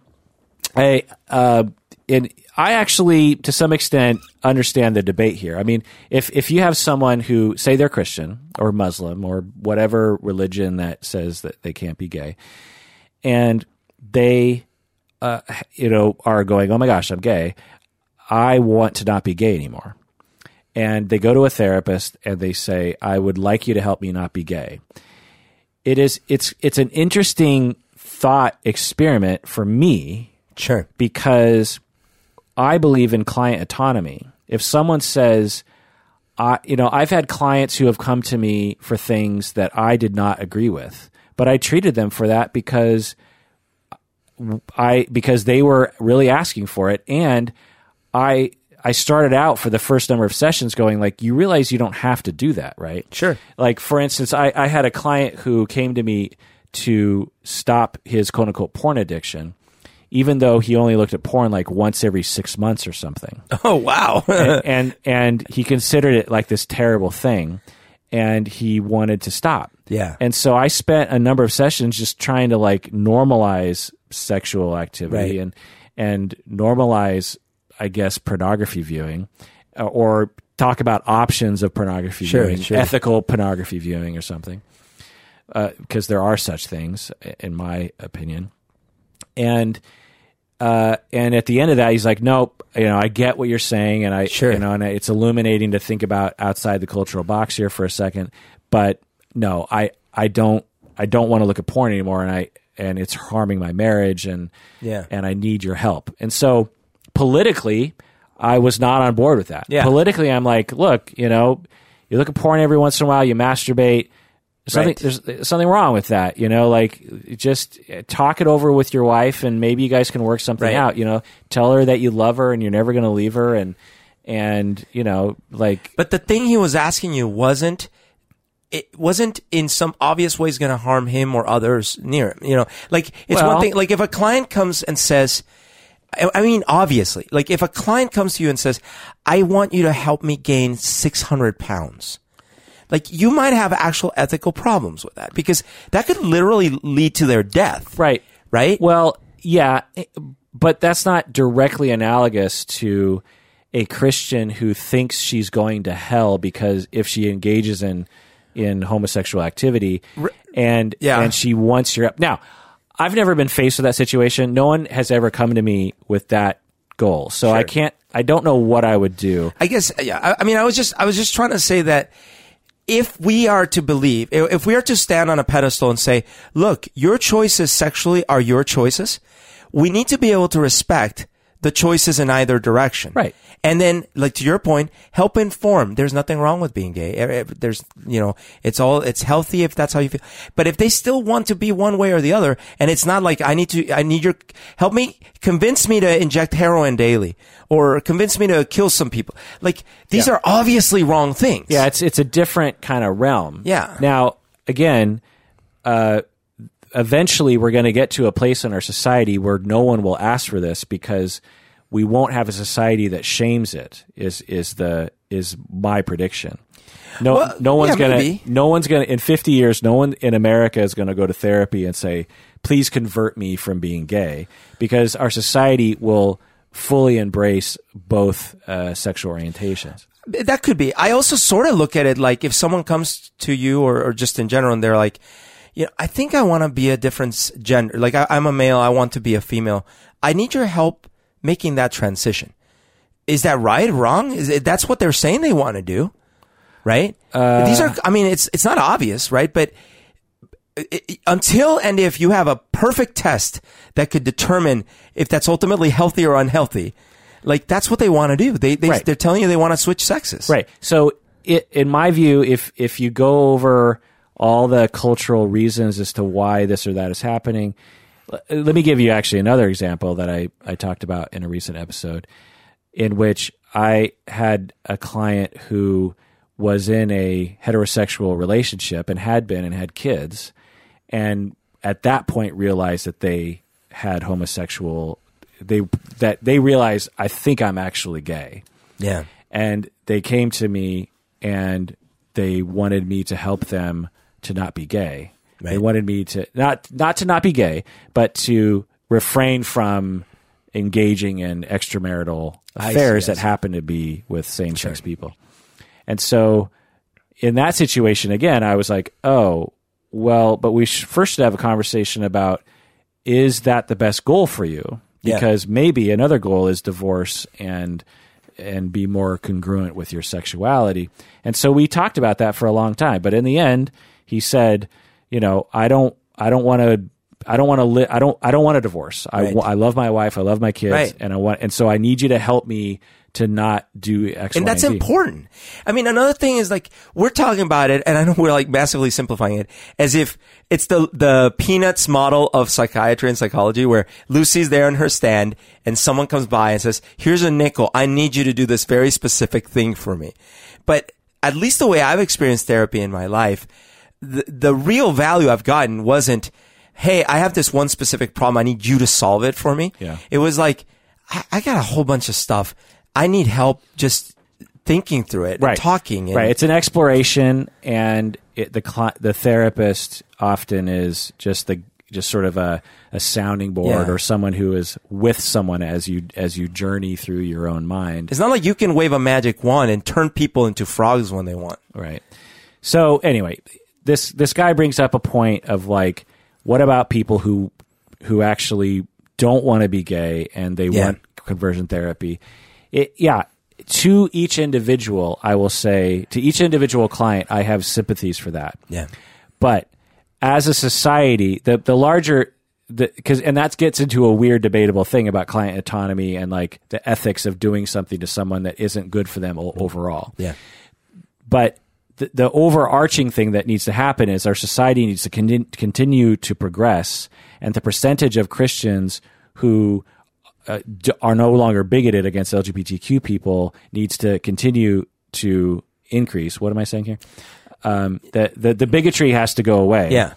I uh, and I actually, to some extent, understand the debate here. I mean, if if you have someone who say they're Christian or Muslim or whatever religion that says that they can't be gay, and they, uh, you know, are going, "Oh my gosh, I'm gay. I want to not be gay anymore." And they go to a therapist and they say, "I would like you to help me not be gay." It is it's it's an interesting thought experiment for me Sure. because I believe in client autonomy. If someone says, I, you know, I've had clients who have come to me for things that I did not agree with, but I treated them for that because I because they were really asking for it, and I I started out for the first number of sessions going like, you realize you don't have to do that, right? Sure. Like for instance, I, I had a client who came to me to stop his quote unquote porn addiction, even though he only looked at porn like once every six months or something. Oh wow. and, and and he considered it like this terrible thing, and he wanted to stop. Yeah. And so I spent a number of sessions just trying to like normalize sexual activity Right. and and normalize, I guess, pornography viewing, uh, or talk about options of pornography Sure, viewing, sure. ethical pornography viewing, or something, because there are such things, in my opinion. And uh, and at the end of that, he's like, "Nope, you know, I get what you're saying, and I, Sure. you know, and it's illuminating to think about outside the cultural box here for a second, but no, I, I don't, I don't want to look at porn anymore, and I, and it's harming my marriage, and Yeah. and I need your help." And so, politically, I was not on board with that. Yeah. Politically, I'm like, look, you know, you look at porn every once in a while, you masturbate. Something Right. there's something wrong with that, you know. Like, just talk it over with your wife, and maybe you guys can work something Right. out. You know, tell her that you love her and you're never going to leave her, and and you know, like, But the thing he was asking you wasn't it wasn't in some obvious ways going to harm him or others near him. You know, like it's Well- one thing. Like if a client comes and says, I I mean, obviously, like if a client comes to you and says, "I want you to help me gain six hundred pounds," like you might have actual ethical problems with that because that could literally lead to their death. right, Right. Well, yeah, but that's not directly analogous to a Christian who thinks she's going to hell because if she engages in in homosexual activity and Yeah. and she wants your now. I've never been faced with that situation. No one has ever come to me with that goal, so I can't. I don't know what I would do. I guess yeah. I, I mean, I was just I was just trying to say that if we are to believe, if we are to stand on a pedestal and say, "Look, your choices sexually are your choices," we need to be able to respect the choices in either direction. Right. And then, like to your point, help inform. There's nothing wrong with being gay. Eh, eh, There's, you know, it's all, it's healthy if that's how you feel. But if they still want to be one way or the other, and it's not like I need to, I need your, help me, convince me to inject heroin daily, or convince me to kill some people. Like, these Yeah. are obviously wrong things. Yeah, it's it's a different kind of realm. Yeah. Now, again, uh, eventually we're going to get to a place in our society where no one will ask for this because we won't have a society that shames it. Is is the is my prediction. No, Well, no one's yeah, gonna. maybe. No one's gonna. In fifty years, no one in America is gonna go to therapy and say, "Please convert me from being gay," because our society will fully embrace both uh, sexual orientations. That could be. I also sort of look at it like if someone comes to you or, or just in general and they're like, you know, I think I want to be a different gender. Like I, I'm a male. I want to be a female. I need your help making that transition. Is that right? Or wrong? Is it, that's what they're saying they want to do, right? Uh, These are. I mean, it's it's not obvious, right? But uh, i- i- until and if you have a perfect test that could determine if that's ultimately healthy or unhealthy, like that's what they want to do. They, they Right. they're telling you they want to switch sexes. Right. So, it, in my view, if if you go over all the cultural reasons as to why this or that is happening, let me give you actually another example that I I talked about in a recent episode, in which I had a client who was in a heterosexual relationship and had been and had kids, and at that point realized that they had homosexual. They that they realized I think I'm actually gay Yeah. and they came to me and they wanted me to help them to not be gay. They wanted me to not not to not be gay, but to refrain from engaging in extramarital affairs see, that happen to be with same sex people. And so in that situation again, I was like, "Oh, well, but we sh- first should have a conversation about is that the best goal for you? Yeah. Because maybe another goal is divorce and and be more congruent with your sexuality. And so we talked about that for a long time, but in the end, he said, you know, I don't I don't want to I don't want to li- I don't I don't want a divorce. I Right. I love my wife, I love my kids, Right. and I want and so I need you to help me to not do X, And Y, that's important. I mean, another thing is like, we're talking about it, and I know we're like massively simplifying it as if it's the, the peanuts model of psychiatry and psychology where Lucy's there in her stand and someone comes by and says, here's a nickel. I need you to do this very specific thing for me. But at least the way I've experienced therapy in my life, the, the real value I've gotten wasn't, hey, I have this one specific problem. I need you to solve it for me. Yeah. It was like, I, I got a whole bunch of stuff. I need help just thinking through it, and right. talking. And, right. It's an exploration, and it, the cli- the therapist often is just the just sort of a, a sounding board Yeah. or someone who is with someone as you as you journey through your own mind. It's not like you can wave a magic wand and turn people into frogs when they want. Right. So anyway, this this guy brings up a point of like, what about people who who actually don't want to be gay and they Yeah. want conversion therapy? It, yeah. To each individual, I will say to each individual client, I have sympathies for that. Yeah. But as a society, the the larger the because and that gets into a weird debatable thing about client autonomy and like the ethics of doing something to someone that isn't good for them o- overall Yeah. but the, the overarching thing that needs to happen is our society needs to con- continue to progress, and the percentage of Christians who uh, d- are no longer bigoted against LGBTQ people needs to continue to increase. What am I saying here? Um, the, the the bigotry has to go away. Yeah.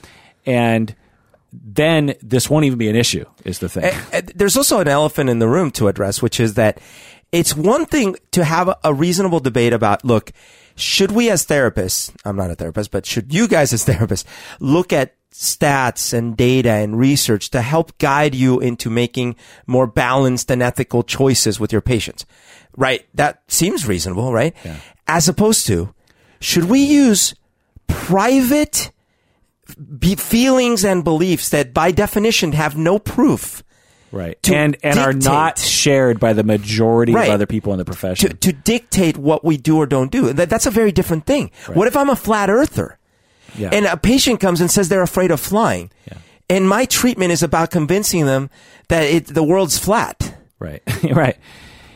and then this won't even be an issue. Is the thing? Uh, There's also an elephant in the room to address, which is that it's one thing to have a reasonable debate about, look, should we as therapists, I'm not a therapist, but should you guys as therapists look at stats and data and research to help guide you into making more balanced and ethical choices with your patients? Right? That seems reasonable, right? Yeah. As opposed to, should we use private be- feelings and beliefs that by definition have no proof? Right, to and and are not shared by the majority Right. of other people in the profession. to, to dictate what we do or don't do. That, that's a very different thing. What if I'm a flat earther yeah. and a patient comes and says they're afraid of flying? And my treatment is about convincing them that it, the world's flat. Right. right.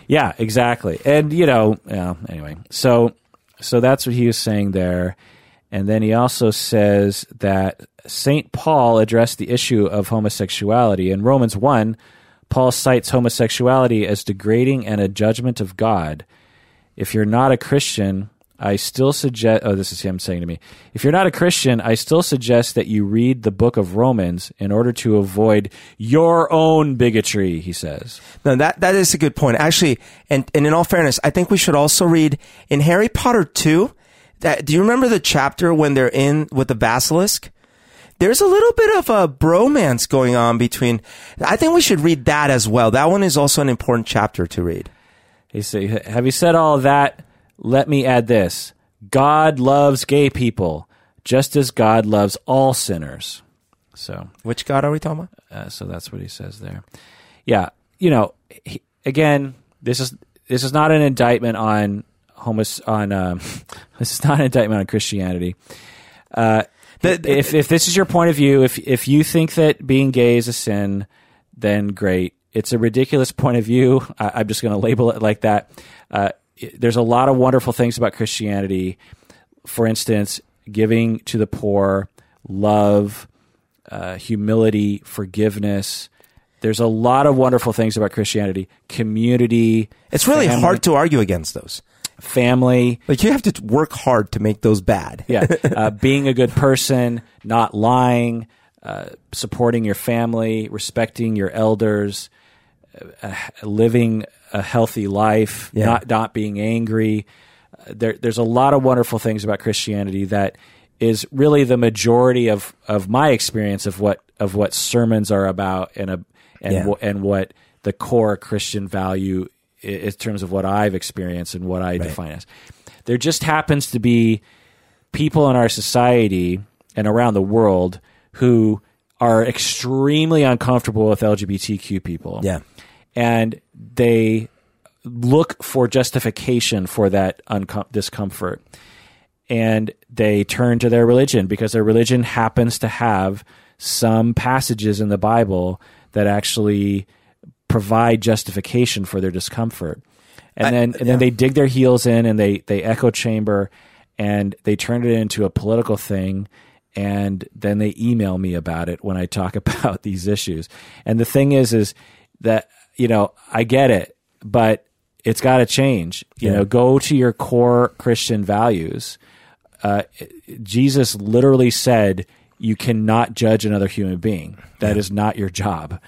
Yeah, exactly. And you know, yeah, anyway. So so that's what he was saying there. And then he also says that St. Paul addressed the issue of homosexuality. In Romans 1, Paul cites homosexuality as degrading and a judgment of God. If you're not a Christian, I still suggest, oh, this is him saying to me, if you're not a Christian, I still suggest that you read the book of Romans in order to avoid your own bigotry, he says. No, that, that is a good point. Actually, and, and in all fairness, I think we should also read in Harry Potter 2. That, do you remember the chapter when they're in with the basilisk? There's a little bit of a bromance going on between. I think we should read that as well. That one is also an important chapter to read. He said, "Have you said all that? Let me add this: God loves gay people, just as God loves all sinners." So, Which God are we talking about? uh, so that's what he says there. Yeah, you know, he, again, this is this is not an indictment on homos on um, this is not an indictment on Christianity. Uh, if if this is your point of view, if if you think that being gay is a sin, then great. It's a ridiculous point of view. I, I'm just going to label it like that. Uh, it- there's a lot of wonderful things about Christianity. For instance, giving to the poor, love, uh, humility, forgiveness. There's a lot of wonderful things about Christianity. Community. It's really family- hard to argue against those. Family. Like you have to work hard to make those bad. yeah, uh, being a good person, not lying, uh, supporting your family, respecting your elders, uh, living a healthy life, Yeah. not not being angry. Uh, there, there's a lot of wonderful things about Christianity that is really the majority of, of my experience of what of what sermons are about and a and Yeah. wh- and what the core Christian value in terms of what I've experienced and what I define as. There just happens to be people in our society and around the world who are extremely uncomfortable with LGBTQ people. Yeah. And they look for justification for that uncom- discomfort. And they turn to their religion because their religion happens to have some passages in the Bible that actually provide justification for their discomfort. And then and then they dig their heels in and they they echo chamber and they turn it into a political thing and then they email me about it when I talk about these issues. And the thing is is that you know, I get it, but it's got to change. You know, go to your core Christian values. Uh, Jesus literally said, "You cannot judge another human being. That is not your job."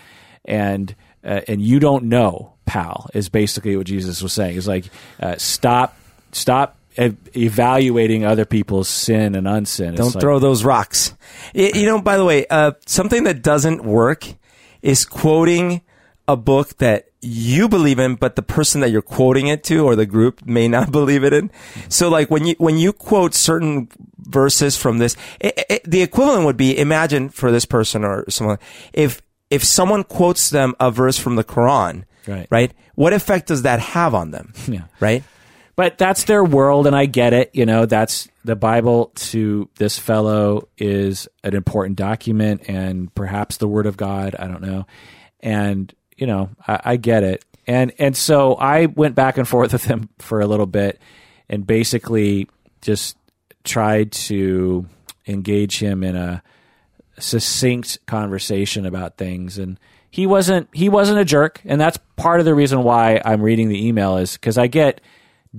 And uh, and you don't know, pal, is basically what Jesus was saying. Is like, uh, stop, stop e- evaluating other people's sin and unsin. It's Don't like- throw those rocks. Y- You know, by the way, uh, something that doesn't work is quoting a book that you believe in, but the person that you're quoting it to or the group may not believe it in. So, like when you when you quote certain verses from this, it, it, the equivalent would be imagine for this person or someone if if someone quotes them a verse from the Quran, Right. Right. What effect does that have on them? Yeah. Right. but that's their world and i get it you know that's the bible to this fellow is an important document and perhaps the word of god i don't know and you know i, I get it and and so i went back and forth with him for a little bit and basically just tried to engage him in a succinct conversation about things. And he wasn't he wasn't a jerk. And that's part of the reason why i'm reading the email is because i get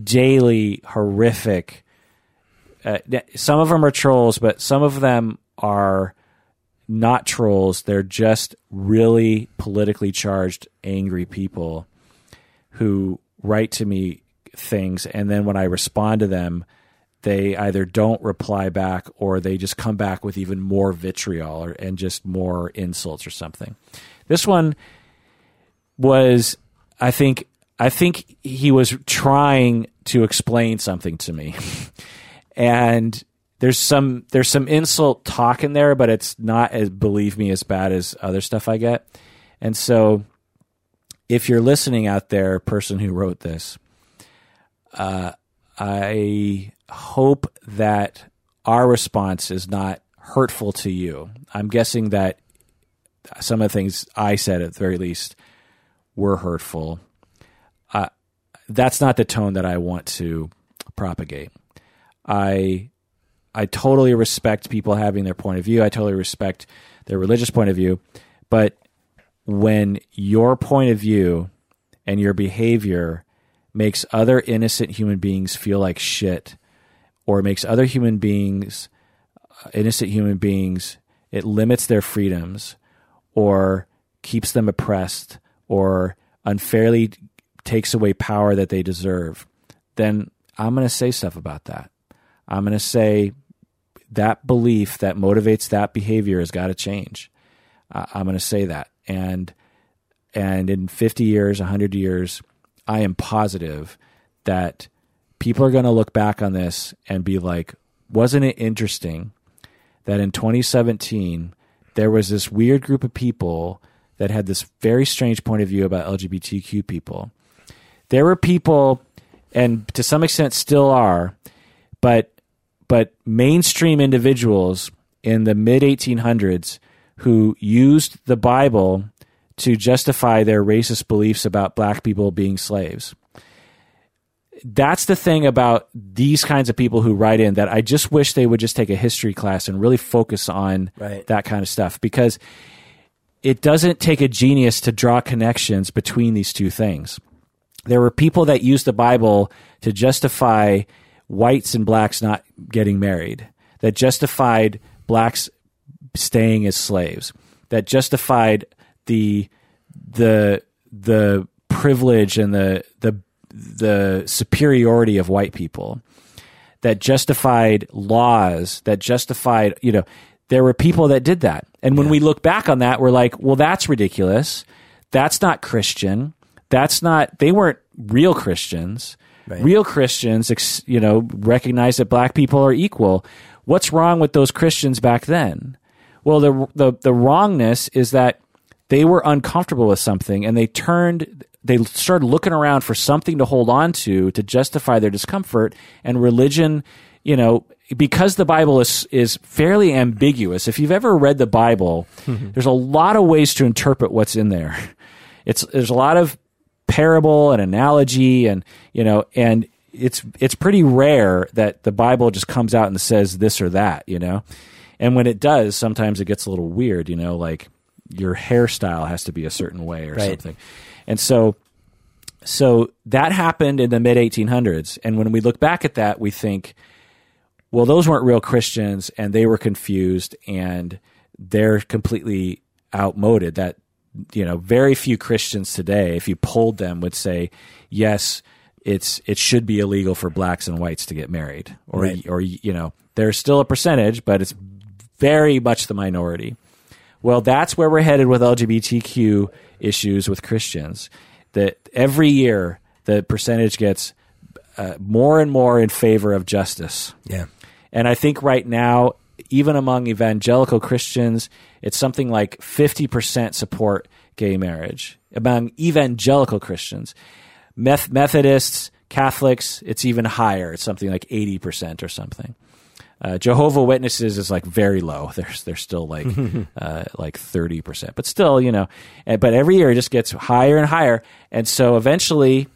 daily horrific uh, some of them are trolls but some of them are not trolls. They're just really politically charged angry people who write to me things. And then when i respond to them they either don't reply back or they just come back with even more vitriol or, and just more insults or something. This one was, I think, I think he was trying to explain something to me, and there's some there's some insult talk in there, but it's not as believe me as bad as other stuff I get, and so if you're listening out there, person who wrote this, uh, I hope that our response is not hurtful to you. I'm guessing that some of the things I said, at the very least, were hurtful. Uh, that's not the tone that I want to propagate. I I totally respect people having their point of view. I totally respect their religious point of view, but when your point of view and your behavior makes other innocent human beings feel like shit or makes other human beings uh, innocent human beings it limits their freedoms or keeps them oppressed or unfairly takes away power that they deserve then i'm going to say stuff about that. I'm going to say that belief that motivates that behavior has got to change. Uh, i'm going to say that. And and in 50 years 100 years i am positive that people are going to look back on this and be like wasn't it interesting that in 2017 there was this weird group of people that had this very strange point of view about lgbtq people? There were people and to some extent still are but but mainstream individuals in the mid 1800s who used the bible to justify their racist beliefs about black people being slaves that's the thing about these kinds of people who write in that I just wish they would just take a history class and really focus on Right. that kind of stuff because it doesn't take a genius to draw connections between these two things. There were people that used the Bible to justify whites and blacks not getting married, that justified blacks staying as slaves, that justified the the the privilege and the the the superiority of white people that justified laws that justified you know there were people that did that. And when we look back on that we're like well that's ridiculous. That's not christian. That's not they weren't real christians. Real christians you know recognize that black people are equal. What's wrong with those christians back then? Well the the, the wrongness is that they were uncomfortable with something and they turned they started looking around for something to hold on to to justify their discomfort and religion you know because the bible is is fairly ambiguous if you've ever read the bible mm-hmm. there's a lot of ways to interpret what's in there. It's there's a lot of parable and analogy and you know and it's it's pretty rare that the bible just comes out and says this or that you know? And when it does sometimes it gets a little weird you know like your hairstyle has to be a certain way or Right. something and so so that happened in the mid 1800s and when we look back at that we think well those weren't real christians and they were confused and they're completely outmoded that you know very few christians today if you polled them would say yes it's it should be illegal for blacks and whites to get married, or Right. or you know, there's still a percentage, but it's very much the minority. Well, that's where we're headed with LGBTQ issues with Christians. That every year the percentage gets uh, more and more in favor of justice. Yeah. And I think right now, even among evangelical Christians, it's something like 50% support gay marriage. Among evangelical Christians, Meth- Methodists, Catholics, it's even higher. It's something like 80% or something. Uh, Jehovah Witnesses is like very low. They're they're still like uh, like thirty percent, but still, you know. And, but every year it just gets higher and higher, and so eventually,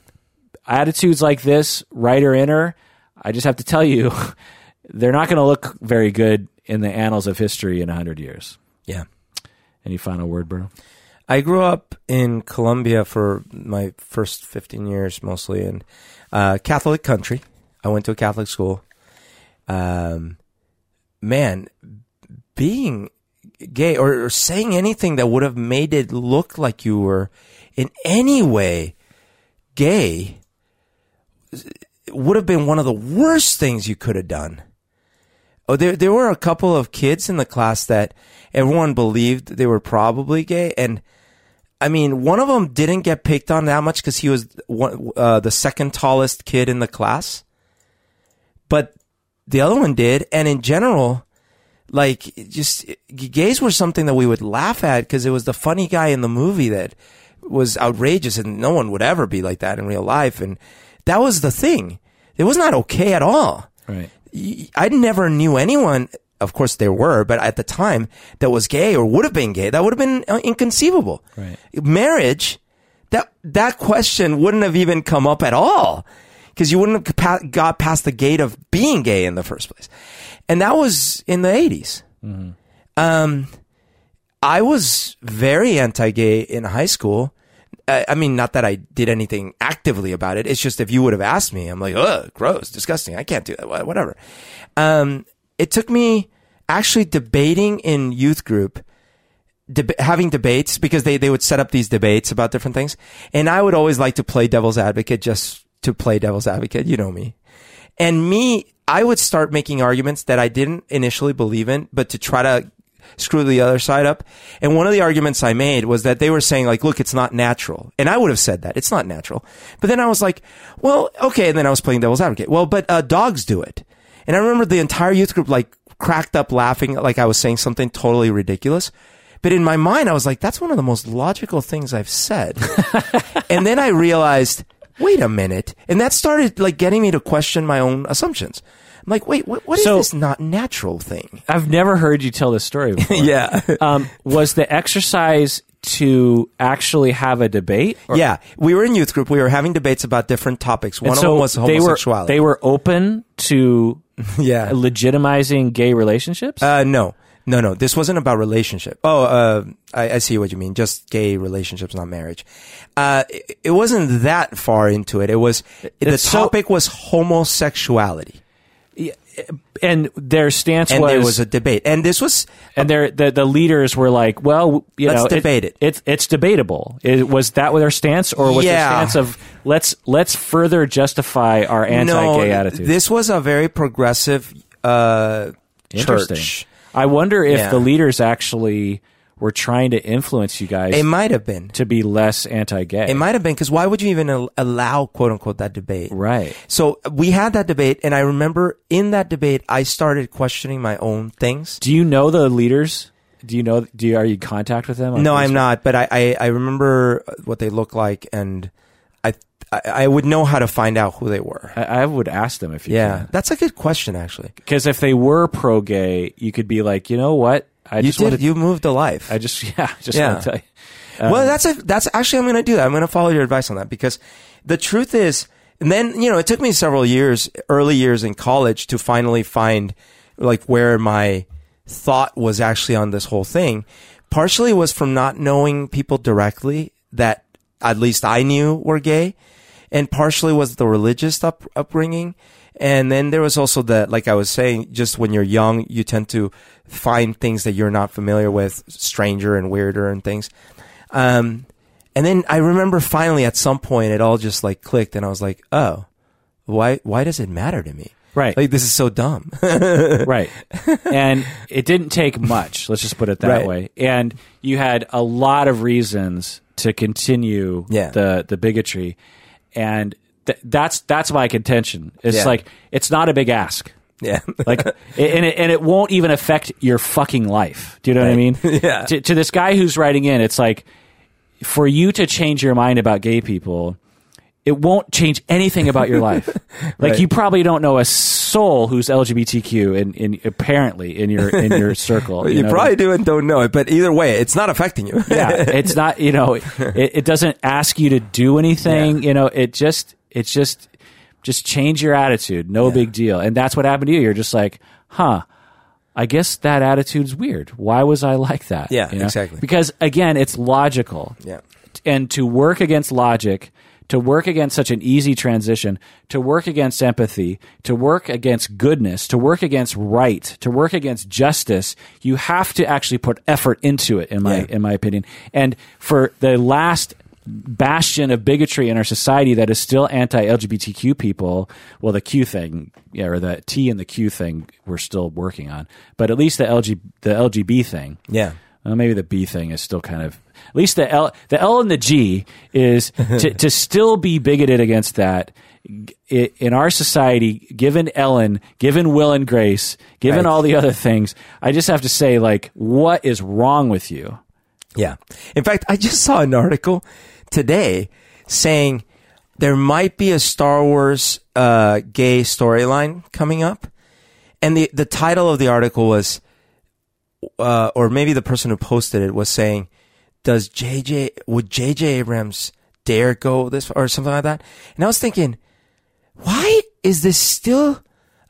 attitudes like this, right or inner, I just have to tell you, they're not going to look very good in the annals of history in hundred years. Yeah. Any final word, bro? I grew up in Colombia for my first 15 years mostly in uh, Catholic country. I went to a Catholic school. Um, man, being gay or, or saying anything that would have made it look like you were in any way gay would have been one of the worst things you could have done. Oh, there there were a couple of kids in the class that everyone believed they were probably gay, and I mean, one of them didn't get picked on that much because he was one, uh, the second tallest kid in the class, but the other one did, and in general, like just gays were something that we would laugh at because it was the funny guy in the movie that was outrageous, and no one would ever be like that in real life, and that was the thing. It was not okay at all. Right. I never knew anyone, of course there were, but at the time that was gay or would have been gay. That would have been uh, inconceivable. Right. Marriage, that, that question wouldn't have even come up at all because you wouldn't have got past the gate of being gay in the first place. And that was in the 80s. Um, I was very anti-gay in high school. I I mean, not that I did anything actively about it. It's just if you would have asked me, I'm like, ugh, gross, disgusting. I can't do that. Whatever. Um, it took me actually debating in youth group, deb- having debates because they, they would set up these debates about different things. And I would always like to play devil's advocate just to play devil's advocate. You know me. And me, I would start making arguments that I didn't initially believe in, but to try to screw the other side up. And one of the arguments I made was that they were saying like, look, it's not natural. And I would have said that. It's not natural. But then I was like, well, okay. And then I was playing devil's advocate. Well, but uh, dogs do it. And I remember the entire youth group like cracked up laughing like I was saying something totally ridiculous. But in my mind, I was like, that's one of the most logical things I've said. and then I realized, wait a minute. And that started like getting me to question my own assumptions. I'm like, wait, what, what is So- this not natural thing? I've never heard you tell this story before. yeah. um, was the exercise to actually have a debate? Or- yeah. We were in youth group. We were having debates about different topics. One And of them was they were they were open to yeah. legitimizing gay relationships. Uh, no, no, no. This wasn't about relationship. Oh, uh, I, I see what you mean. Just gay relationships, not marriage. Uh, it, it wasn't that far into it. It was the It's topic was homosexuality, and their stance and was, there was a debate. And this was and their the, the leaders were like, well, you Let's know, debate it. It's it's debatable. It, was that their stance, or was Yeah. their stance of let's let's further justify our anti-gay no, attitude? This was a very progressive uh, Interesting. church. I wonder if Yeah. the leaders actually were trying to influence you guys It might have been. to be less anti-gay. It might have been because why would you even al- allow quote unquote that debate? right. So we had that debate, and I remember in that debate, I started questioning my own things. Do you know the leaders? Do you know? Do you are you in contact with them? No, I'm not, but I, I, I remember what they look like, and I, would know how to find out who they were. I, I would ask them if you Yeah, that's a good question, actually. Because if they were pro-gay, you could be like, you know what? I You just did. want to. You moved a life. I just yeah. I just Yeah. want to tell you. well, um, that's a, that's actually I'm going to do that. I'm going to follow your advice on that because the truth is, and then you know, it took me several years, early years in college, to finally find like where my thought was actually on this whole thing. Partially was from not knowing people directly that at least I knew were gay, and partially was the religious up, upbringing. And then there was also the, like I was saying, just when you're young, you tend to find things that you're not familiar with, stranger and weirder and things. Um, And then I remember finally at some point it all just like clicked and I was like, oh, why, why does it matter to me? Right. Like this is so dumb. right. And it didn't take much, let's just put it that Right. way. And you had a lot of reasons to continue Yeah. the the bigotry. And th- that's that's my contention. It's Yeah. like it's not a big ask. yeah. Like and it, and it won't even affect your fucking life. Do you know what I mean? Yeah. To, to this guy who's writing in, it's like for you to change your mind about gay people, it won't change anything about your life. Like Right. you probably don't know a soul who's LGBTQ in, in apparently in your in your circle. you know? probably do and don't know it, but either way, it's not affecting you. yeah. It's not you know it, it doesn't ask you to do anything. You know it just it's just just change your attitude. No big deal. And that's what happened to you. You're just like, huh. I guess that attitude's weird. Why was I like that? Yeah, You know? exactly. Because again, it's logical yeah. and to work against logic, to work against such an easy transition, to work against empathy, to work against goodness, to work against right, to work against justice, you have to actually put effort into it in my Yeah. in my opinion. And for the last bastion of bigotry in our society that is still anti-LGBTQ people, well the Q thing, yeah, or the T and the Q thing we're still working on. But at least the LG the LGB thing, Yeah. well, maybe the B thing is still kind of at least the L the L and the G is to, to still be bigoted against that in our society. Given Ellen, given Will and Grace, given Right. all the other things, I just have to say, like, what is wrong with you? Yeah. In fact, I just saw an article today saying there might be a Star Wars uh, gay storyline coming up, and the the title of the article was, uh, or maybe the person who posted it was saying, "Does JJ would JJ Abrams dare go this or something like that?" And I was thinking, why is this still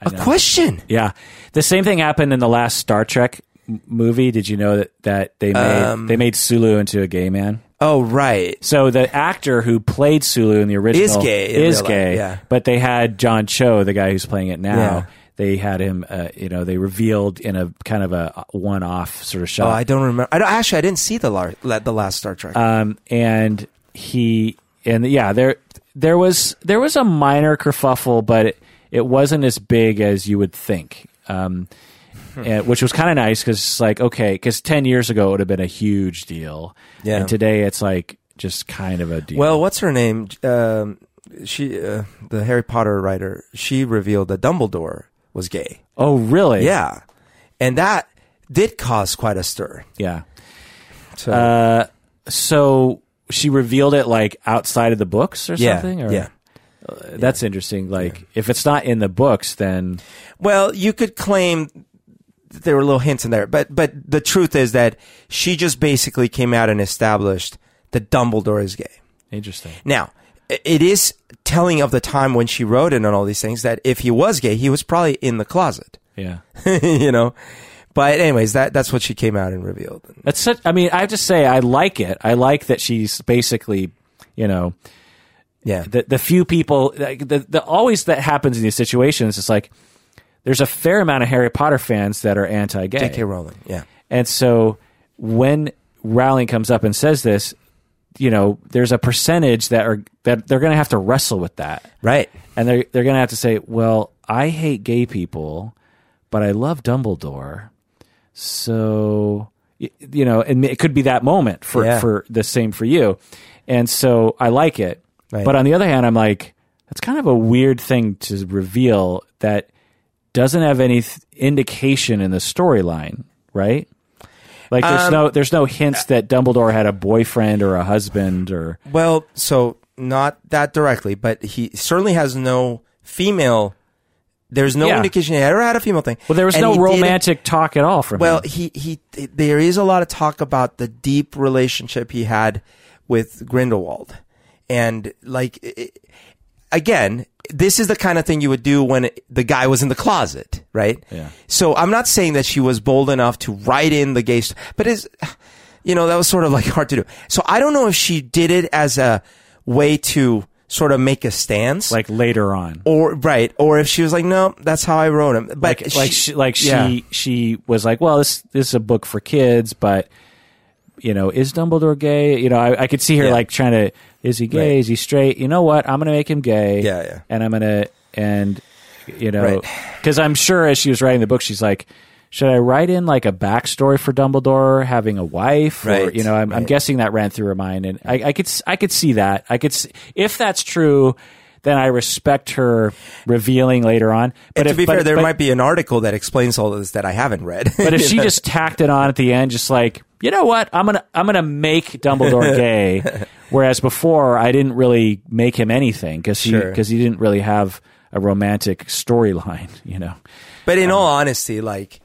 a question? Yeah, the same thing happened in the last Star Trek m- movie. Did you know that that they made Um, they made Sulu into a gay man? Oh, right. So the actor who played Sulu in the original Is gay in is real life, gay, yeah. but they had John Cho, the guy who's playing it now. Yeah. They had him, uh, you know, they revealed in a kind of a one-off sort of shot. Oh, I don't remember. I don't, actually, I didn't see the lar- the last Star Trek. um, and he and yeah, there there was there was a minor kerfuffle, but it, it wasn't as big as you would think. Um, Hmm. and, which was kind of nice because it's like okay, because ten years ago it would have been a huge deal, Yeah. and today it's like just kind of a deal. Well, what's her name? Um, she, uh, the Harry Potter writer, she revealed that Dumbledore was gay. oh really? Yeah, and that did cause quite a stir. yeah. So Uh, so she revealed it like outside of the books or yeah, something. Or, yeah. that's interesting. Like if it's not in the books, then Well, you could claim there were little hints in there, but but the truth is that she just basically came out and established that Dumbledore is gay. interesting. Now, it is telling of the time when she wrote it and all these things that if he was gay, he was probably in the closet. Yeah. you know. But anyways, that that's what she came out and revealed. That's such. I mean, I have to say, I like it. I like that she's basically, you know, Yeah. the the few people, like, the the always that happens in these situations. It's like there's a fair amount of Harry Potter fans that are anti-gay, J.K. Rowling. Yeah. and so when Rowling comes up and says this, you know, there's a percentage that are that they're going to have to wrestle with that, Right. and they're they're going to have to say, well, I hate gay people, but I love Dumbledore, so you know, and it could be that moment for Yeah. for the same for you, and so I like it. Right. But on the other hand, I'm like, that's kind of a weird thing to reveal that doesn't have any th- indication in the storyline, right? Like there's Um, no there's no hints that Dumbledore had a boyfriend or a husband or Well, so not that directly, but he certainly has no female. There's no Yeah. indication he ever had a female thing. well there was And no he did- romantic talk at all from Well, him. Well, he he there is a lot of talk about the deep relationship he had with Grindelwald, and like i- again, this is the kind of thing you would do when the guy was in the closet, right? Yeah. So I'm not saying that she was bold enough to write in the gay, st- but is you know that was sort of like hard to do. So I don't know if she did it as a way to sort of make a stance, like later on. or right, or if she was like, no, that's how I wrote him. But like like she, like she yeah. she was like, well, this this is a book for kids, but you know, is Dumbledore gay? You know, I, I could see her Yeah. like trying to, is he gay? Right. Is he straight? You know what? I'm going to make him gay. Yeah, yeah. And I'm going to, and, you know, Right. because I'm sure as she was writing the book, she's like, should I write in like a backstory for Dumbledore having a wife? Or, Right, you know, I'm, I'm guessing that ran through her mind. And I, I could, I could see that. I could, see, if that's true, then I respect her revealing later on. But and if, to be but- fair, there but- might be an article that explains all of this that I haven't read. but if she know? just tacked it on at the end, just like you know what, I'm gonna I'm gonna make Dumbledore gay, whereas before I didn't really make him anything because he Sure. because he didn't really have a romantic storyline, you know. But in Um, all honesty, like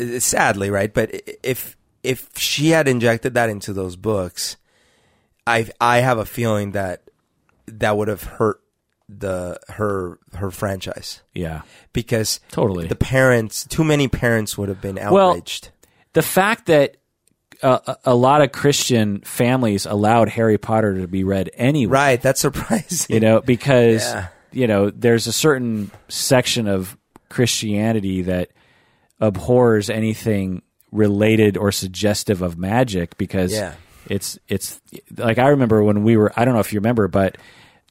uh, sadly, right? But if if she had injected that into those books, I I have a feeling that that would have hurt the her her franchise Yeah, because Totally. the parents too many parents would have been Well, outraged. the fact that. Uh, a a lot of Christian families allowed Harry Potter to be read anyway. right, that's surprising. you know because Yeah. you know there's a certain section of christianity that abhors anything related or suggestive of magic because Yeah. it's it's like i remember when we were i don't know if you remember but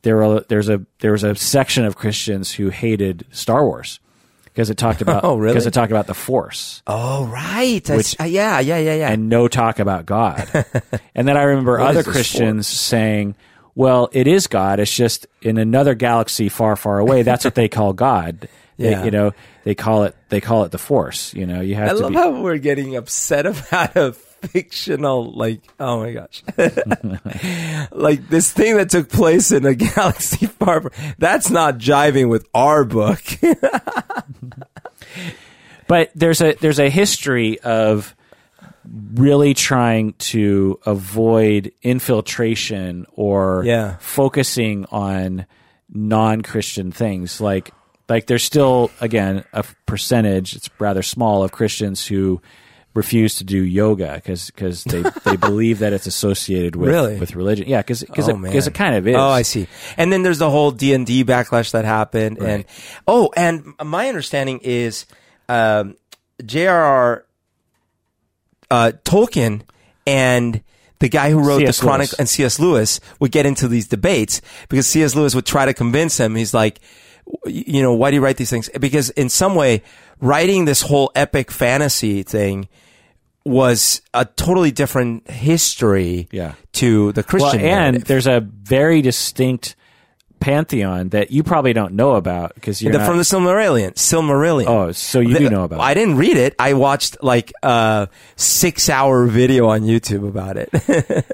there were there's a there was a section of christians who hated star wars because it talked about Oh, really? because it talked about the force oh, right. Which- uh, yeah, yeah, yeah, yeah. and no talk about God. and then I remember other Christians saying, well, it is God. It's just in another galaxy far, far away. That's what they call God. They- Yeah. you know, they call it they call it the Force. You know, you have I love be. how we're getting upset about a fictional, like, oh my gosh. like this thing that took place in a galaxy far, that's not jiving with our book. but there's a there's a history of really trying to avoid infiltration or Yeah. focusing on non-christian things like like there's still again a percentage it's rather small of christians who refuse to do yoga because because they, they believe that it's associated with Really? with religion yeah because because Oh, it, it kind of is Oh, I see. And then there's the whole D and D backlash that happened, and oh, and my understanding is um, J.R.R. Uh, Tolkien and the guy who wrote C.S. the Chronic Lewis. and C.S. Lewis would get into these debates because C.S. Lewis would try to convince him. He's like, you know, why do you write these things? Because in some way, writing this whole epic fantasy thing was a totally different history Yeah. to the well Christian and narrative. there's a very distinct pantheon that you probably don't know about because you're The- not, from the Silmarillion. Silmarillion. oh so you do know about I didn't read it. I watched like a six hour video on YouTube about it.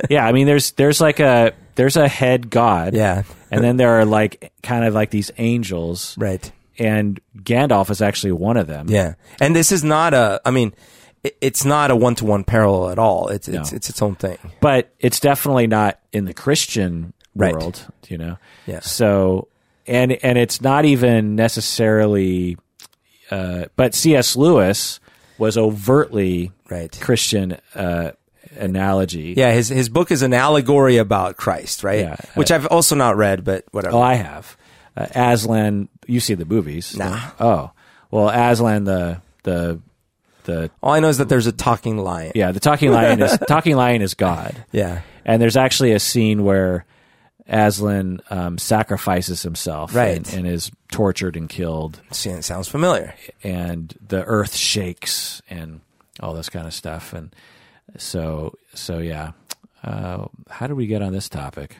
yeah i mean there's there's like a there's a head god yeah. and then there are like kind of like these angels Right. and Gandalf is actually one of them. Yeah. And this is not a, I mean, it- it's not a one to one parallel at all. It's, it's, No. it's its own thing. But it's definitely not in the Christian Right. world, you know. Yeah. So and and it's not even necessarily uh, but C.S. Lewis was overtly Right. Christian uh, analogy. Yeah. His, his book is an allegory about Christ, right? Yeah. Which I've also not read, but whatever. Oh, I have. Uh, Aslan, you see the movies? Nah. Oh, well, Aslan, the the the all I know is that there's a talking lion. yeah, the talking lion is talking lion is God. Yeah. And there's actually a scene where Aslan um, sacrifices himself Right. and, and is tortured and killed, See, it sounds familiar. and the earth shakes and all this kind of stuff. And so, so yeah. Uh, how did we get on this topic?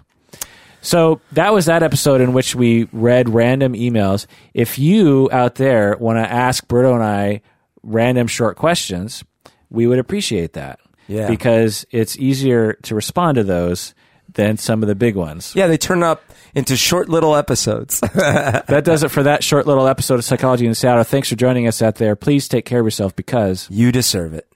So that was that episode in which we read random emails. If you out there want to ask Berto and I random short questions, we would appreciate that. Yeah. Because it's easier to respond to those than some of the big ones. Yeah. They turn up into short little episodes. That does it for that short little episode of Psychology in Seattle. Thanks for joining us out there. Please take care of yourself because you deserve it.